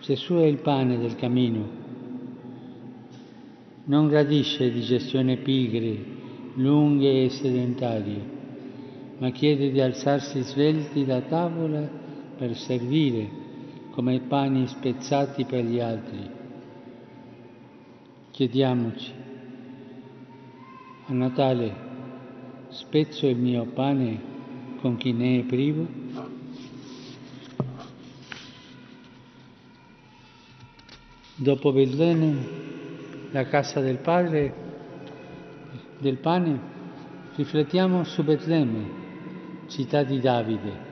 Gesù è il pane del cammino. Non gradisce digestioni pigre, lunghe e sedentarie, ma chiede di alzarsi svelti da tavola per servire come pani spezzati per gli altri. Chiediamoci a Natale spezzo il mio pane con chi ne è privo? Dopo Betlemme, la casa del Padre, del pane, riflettiamo su Betlemme, città di Davide.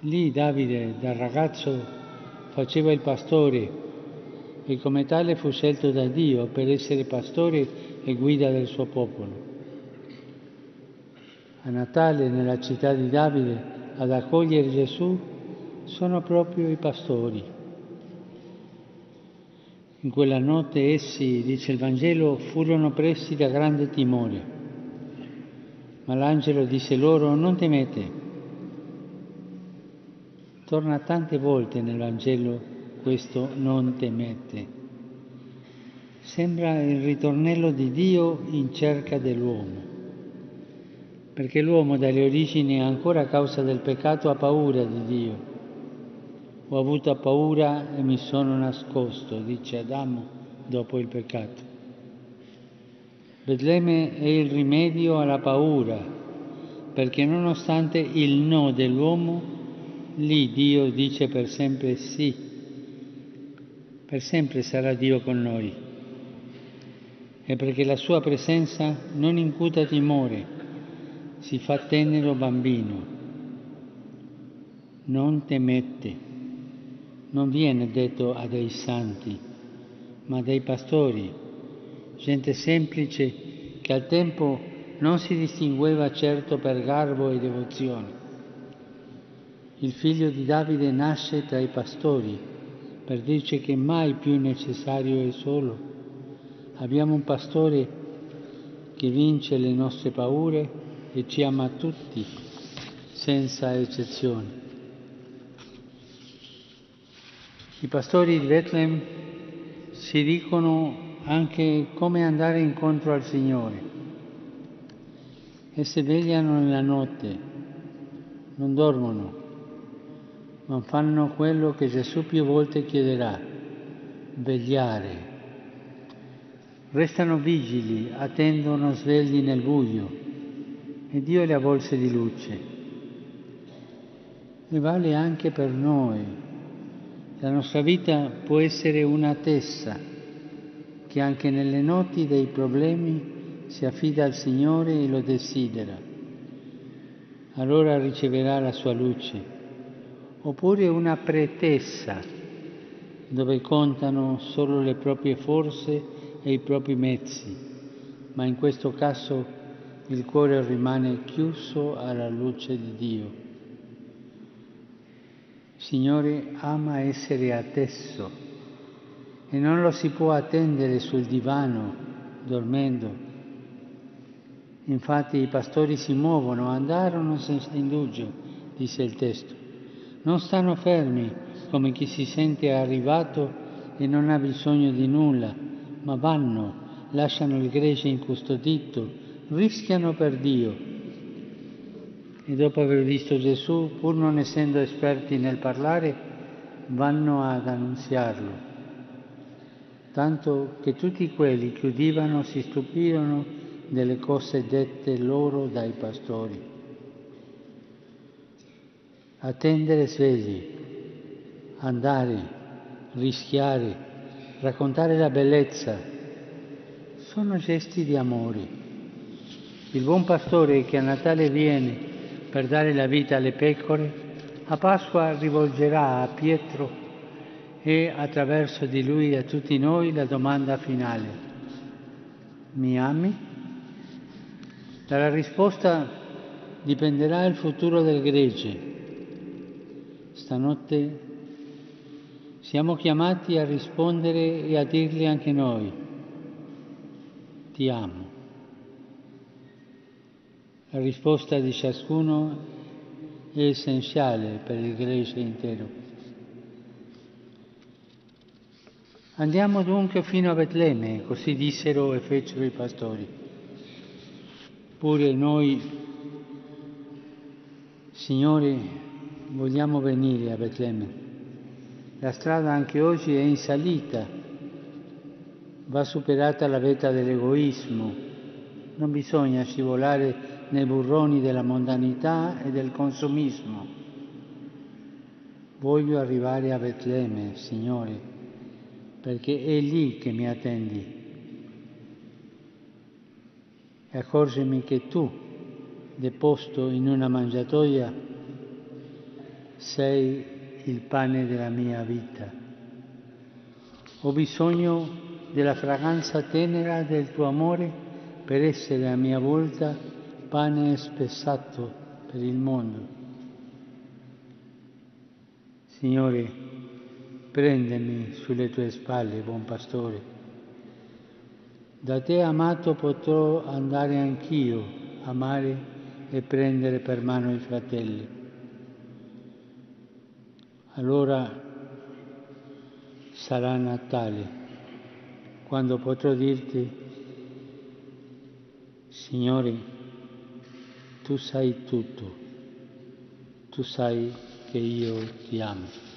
Lì Davide, da ragazzo, faceva il pastore e come tale fu scelto da Dio per essere pastore e guida del suo popolo. A Natale, nella città di Davide, ad accogliere Gesù sono proprio i pastori. In quella notte essi, dice il Vangelo, furono presi da grande timore, ma l'angelo disse loro non temete. Torna tante volte nel Vangelo questo non temete. Sembra il ritornello di Dio in cerca dell'uomo. perché l'uomo dalle origini ancora a causa del peccato ha paura di Dio. Ho avuto paura e mi sono nascosto, dice Adamo dopo il peccato. Betlemme è il rimedio alla paura, perché nonostante il no dell'uomo, lì Dio dice per sempre sì, per sempre sarà Dio con noi. E perché la sua presenza non incuta timore, si fa tenero bambino, non temette, non viene detto a dei santi, ma dei pastori, gente semplice che al tempo non si distingueva certo per garbo e devozione. Il figlio di Davide nasce tra i pastori per dirci che mai più necessario è solo. Abbiamo un pastore che vince le nostre paure e ci ama tutti, senza eccezione. I pastori di Bethlehem si dicono anche come andare incontro al Signore e si vegliano nella notte, non dormono, ma fanno quello che Gesù più volte chiederà, vegliare. Restano vigili, attendono svegli nel buio e Dio le avvolse di luce. E vale anche per noi. La nostra vita può essere una tessa che anche nelle noti dei problemi si affida al Signore e lo desidera. Allora riceverà la sua luce. Oppure una pretessa dove contano solo le proprie forze e i propri mezzi, ma in questo caso il cuore rimane chiuso alla luce di Dio. Signore ama essere atteso e non lo si può attendere sul divano dormendo. Infatti i pastori si muovono, andarono senza indugio, disse il testo. Non stanno fermi come chi si sente arrivato e non ha bisogno di nulla, ma vanno, lasciano il gregge incustodito rischiano per Dio. E dopo aver visto Gesù, pur non essendo esperti nel parlare, vanno ad annunziarlo. Tanto che tutti quelli che udivano si stupirono delle cose dette loro dai pastori. Attendere svegli, andare, rischiare, raccontare la bellezza, sono gesti di amore. Il buon pastore che a Natale viene per dare la vita alle pecore, a Pasqua rivolgerà a Pietro e attraverso di lui a tutti noi la domanda finale. Mi ami? Dalla risposta dipenderà il futuro del gregge. Stanotte siamo chiamati a rispondere e a dirgli anche noi, ti amo. La risposta di ciascuno è essenziale per gregge intero. Andiamo dunque fino a Betlemme, così dissero e fecero i pastori. Pure noi, Signore, vogliamo venire a Betlemme. La strada anche oggi è in salita, va superata la vetta dell'egoismo, non bisogna scivolare nei burroni della mondanità e del consumismo. Voglio arrivare a Betlemme, Signore, perché è lì che mi attendi. E accorgimi che tu, deposto in una mangiatoia, sei il pane della mia vita. Ho bisogno della fragranza tenera del tuo amore per essere a mia volta pane spessato per il mondo. Signore, prendemi sulle tue spalle, buon pastore. Da te amato potrò andare anch'io, amare e prendere per mano i fratelli. Allora sarà Natale, quando potrò dirti, Signore, tu sai tutto, tu sai che io ti amo.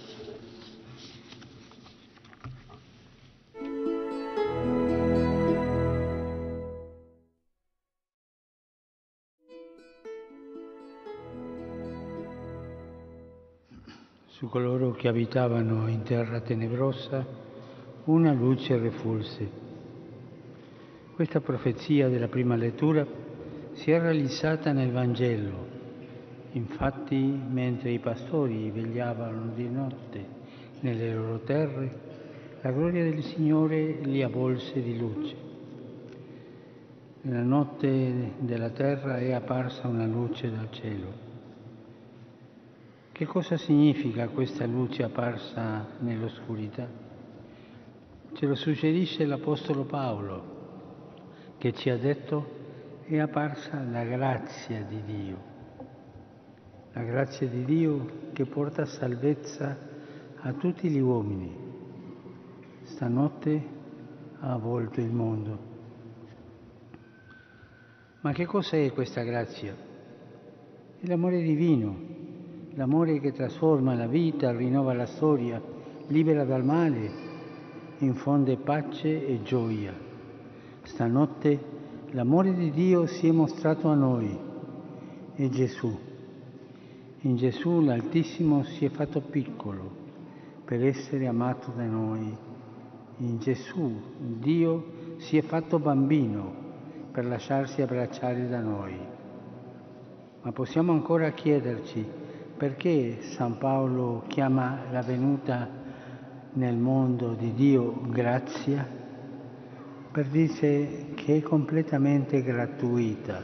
Su coloro che abitavano in terra tenebrosa una luce refulse. Questa profezia della prima lettura si è realizzata nel Vangelo. Infatti, mentre i pastori vegliavano di notte nelle loro terre, la gloria del Signore li avvolse di luce. Nella notte della terra è apparsa una luce dal cielo. Che cosa significa questa luce apparsa nell'oscurità? Ce lo suggerisce l'Apostolo Paolo, che ci ha detto è apparsa la grazia di Dio, la grazia di Dio che porta salvezza a tutti gli uomini. Stanotte ha avvolto il mondo. Ma che cos'è questa grazia? È l'amore divino, l'amore che trasforma la vita, rinnova la storia, libera dal male, infonde pace e gioia. Stanotte L'amore di Dio si è mostrato a noi, è Gesù. In Gesù l'Altissimo si è fatto piccolo per essere amato da noi. In Gesù Dio si è fatto bambino per lasciarsi abbracciare da noi. Ma possiamo ancora chiederci perché San Paolo chiama la venuta nel mondo di Dio grazia? per dire che è completamente gratuita,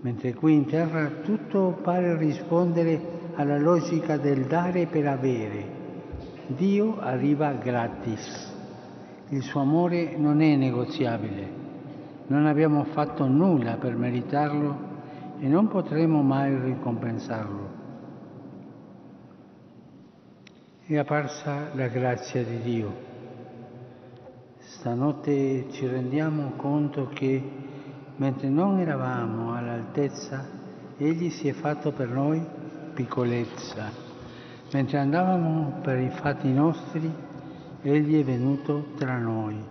mentre qui in terra tutto pare rispondere alla logica del dare per avere. Dio arriva gratis, il suo amore non è negoziabile, non abbiamo fatto nulla per meritarlo e non potremo mai ricompensarlo. È apparsa la grazia di Dio Stanotte ci rendiamo conto che mentre non eravamo all'altezza, Egli si è fatto per noi piccolezza. Mentre andavamo per i fatti nostri, Egli è venuto tra noi.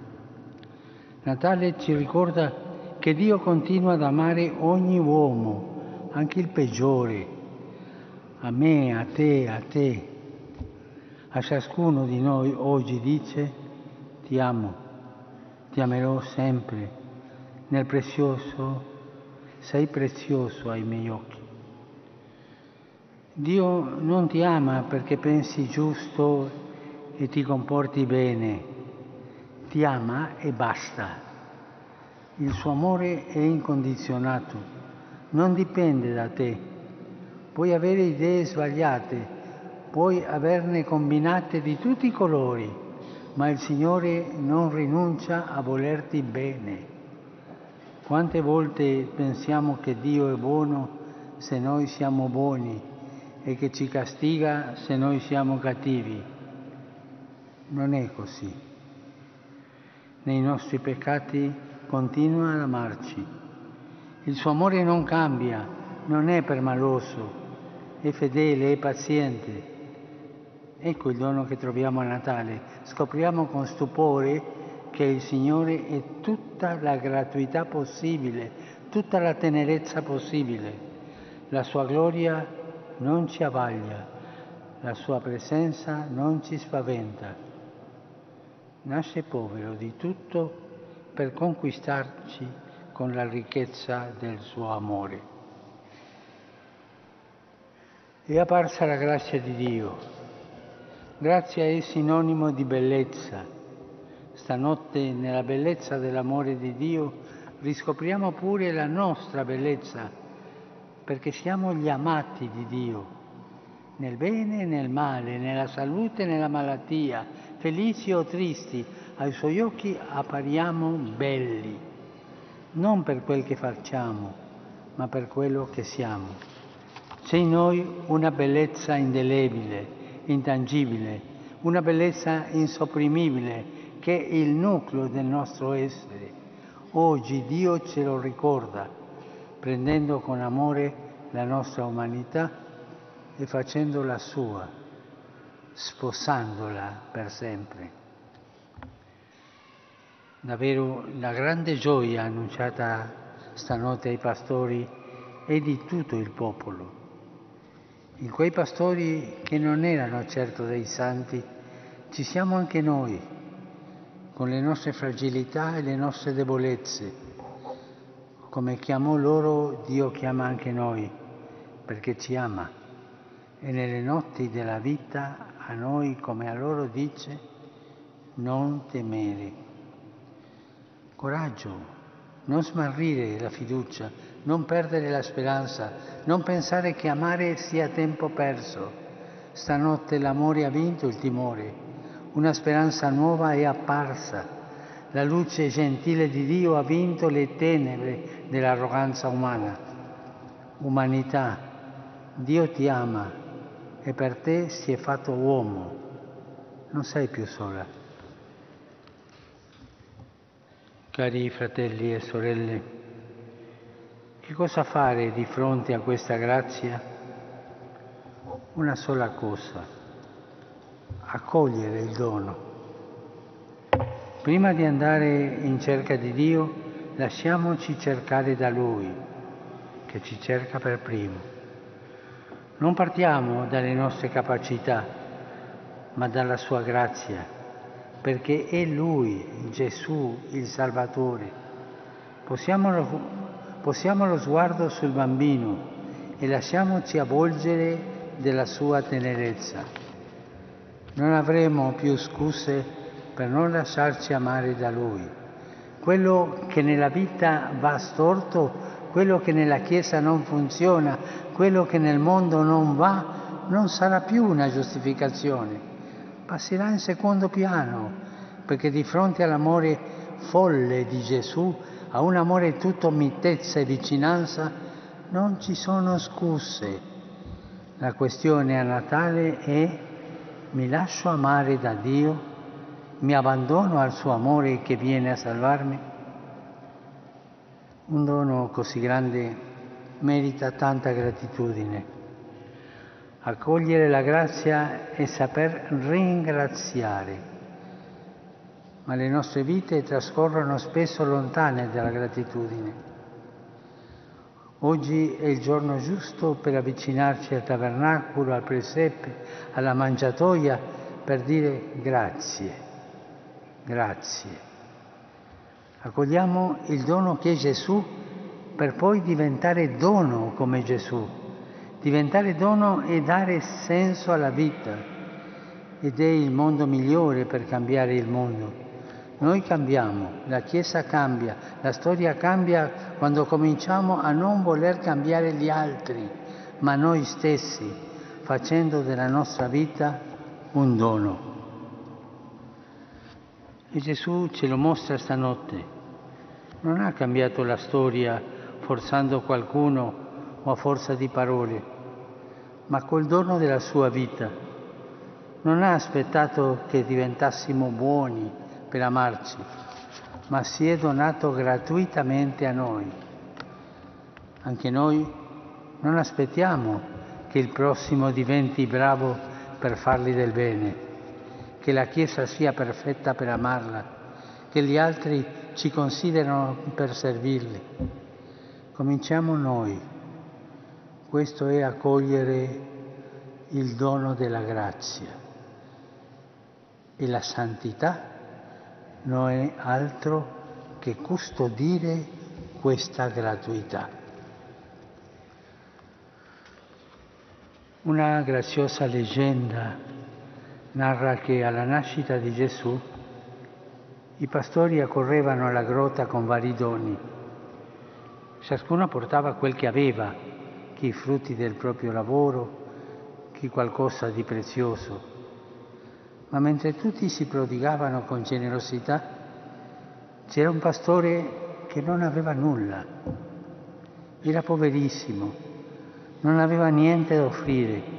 Natale ci ricorda che Dio continua ad amare ogni uomo, anche il peggiore, a me, a te, a te. A ciascuno di noi oggi dice ti amo ti amerò sempre, nel prezioso, sei prezioso ai miei occhi. Dio non ti ama perché pensi giusto e ti comporti bene, ti ama e basta. Il suo amore è incondizionato, non dipende da te. Puoi avere idee sbagliate, puoi averne combinate di tutti i colori ma il Signore non rinuncia a volerti bene. Quante volte pensiamo che Dio è buono se noi siamo buoni e che ci castiga se noi siamo cattivi? Non è così. Nei nostri peccati continua ad amarci. Il suo amore non cambia, non è permaloso, è fedele, è paziente Ecco il dono che troviamo a Natale. Scopriamo con stupore che il Signore è tutta la gratuità possibile, tutta la tenerezza possibile. La sua gloria non ci avvaglia, la sua presenza non ci spaventa. Nasce povero di tutto per conquistarci con la ricchezza del suo amore. È apparsa la grazia di Dio Grazia è sinonimo di bellezza. Stanotte nella bellezza dell'amore di Dio riscopriamo pure la nostra bellezza, perché siamo gli amati di Dio, nel bene e nel male, nella salute e nella malattia, felici o tristi, ai suoi occhi appariamo belli, non per quel che facciamo, ma per quello che siamo. C'è in noi una bellezza indelebile intangibile, una bellezza insopprimibile che è il nucleo del nostro essere. Oggi Dio ce lo ricorda. prendendo con amore la nostra umanità e facendola sua, sposandola per sempre. Davvero la grande gioia annunciata stanotte ai pastori è di tutto il popolo. In quei pastori che non erano certo dei santi, ci siamo anche noi, con le nostre fragilità e le nostre debolezze. Come chiamò loro, Dio chiama anche noi, perché ci ama. E nelle notti della vita a noi, come a loro, dice, non temere. Coraggio, non smarrire la fiducia, non perdere la speranza, non pensare che amare sia tempo perso. Stanotte l'amore ha vinto il timore, una speranza nuova è apparsa. La luce gentile di Dio ha vinto le tenebre dell'arroganza umana. Umanità, Dio ti ama e per te si è fatto uomo. Non sei più sola. Cari fratelli e sorelle, che cosa fare di fronte a questa grazia? Una sola cosa, accogliere il dono. Prima di andare in cerca di Dio, lasciamoci cercare da Lui, che ci cerca per primo. Non partiamo dalle nostre capacità, ma dalla sua grazia, perché è Lui, Gesù, il Salvatore. Possiamo Posiamo lo sguardo sul bambino e lasciamoci avvolgere della sua tenerezza. Non avremo più scuse per non lasciarci amare da Lui. Quello che nella vita va storto, quello che nella Chiesa non funziona, quello che nel mondo non va, non sarà più una giustificazione, passerà in secondo piano, perché di fronte all'amore folle di Gesù a un amore tutto mitezza e vicinanza, non ci sono scuse. La questione a Natale è mi lascio amare da Dio, mi abbandono al suo amore che viene a salvarmi. Un dono così grande merita tanta gratitudine. Accogliere la grazia è saper ringraziare ma le nostre vite trascorrono spesso lontane dalla gratitudine. Oggi è il giorno giusto per avvicinarci al tabernacolo, al presepe, alla mangiatoia, per dire grazie, grazie. Accogliamo il dono che è Gesù per poi diventare dono come Gesù. Diventare dono e dare senso alla vita ed è il modo migliore per cambiare il mondo. Noi cambiamo, la Chiesa cambia, la storia cambia quando cominciamo a non voler cambiare gli altri, ma noi stessi, facendo della nostra vita un dono. E Gesù ce lo mostra stanotte. Non ha cambiato la storia forzando qualcuno o a forza di parole, ma col dono della sua vita. Non ha aspettato che diventassimo buoni, per amarci, ma si è donato gratuitamente a noi. Anche noi non aspettiamo che il prossimo diventi bravo per fargli del bene, che la Chiesa sia perfetta per amarla, che gli altri ci considerano per servirli. Cominciamo noi. Questo è accogliere il dono della grazia e la santità non è altro che custodire questa gratuità. Una graziosa leggenda narra che alla nascita di Gesù i pastori accorrevano alla grotta con vari doni. Ciascuno portava quel che aveva, chi i frutti del proprio lavoro, chi qualcosa di prezioso ma mentre tutti si prodigavano con generosità, c'era un pastore che non aveva nulla, era poverissimo, non aveva niente da offrire.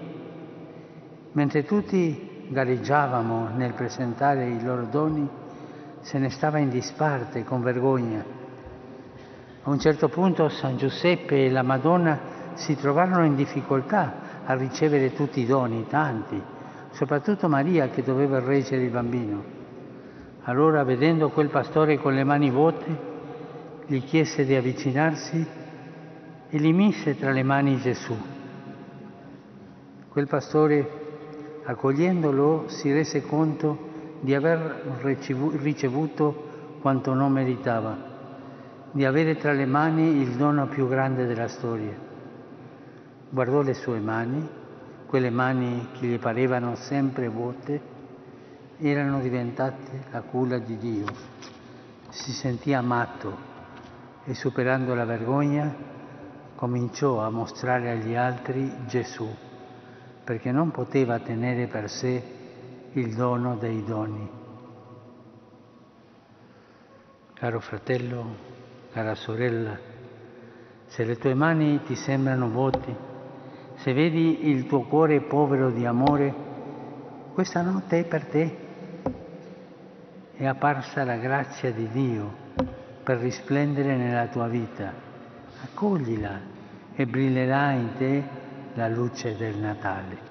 Mentre tutti gareggiavamo nel presentare i loro doni, se ne stava in disparte con vergogna. A un certo punto San Giuseppe e la Madonna si trovarono in difficoltà a ricevere tutti i doni, tanti, soprattutto Maria che doveva reggere il bambino. Allora, vedendo quel pastore con le mani vuote, gli chiese di avvicinarsi e gli mise tra le mani Gesù. Quel pastore, accogliendolo, si rese conto di aver ricevuto quanto non meritava, di avere tra le mani il dono più grande della storia. Guardò le sue mani, quelle mani che gli parevano sempre vuote, erano diventate la culla di Dio. Si sentì amato e superando la vergogna cominciò a mostrare agli altri Gesù, perché non poteva tenere per sé il dono dei doni. Caro fratello, cara sorella, se le tue mani ti sembrano vuote, se vedi il tuo cuore povero di amore, questa notte è per te è apparsa la grazia di Dio per risplendere nella tua vita. Accoglila e brillerà in te la luce del Natale.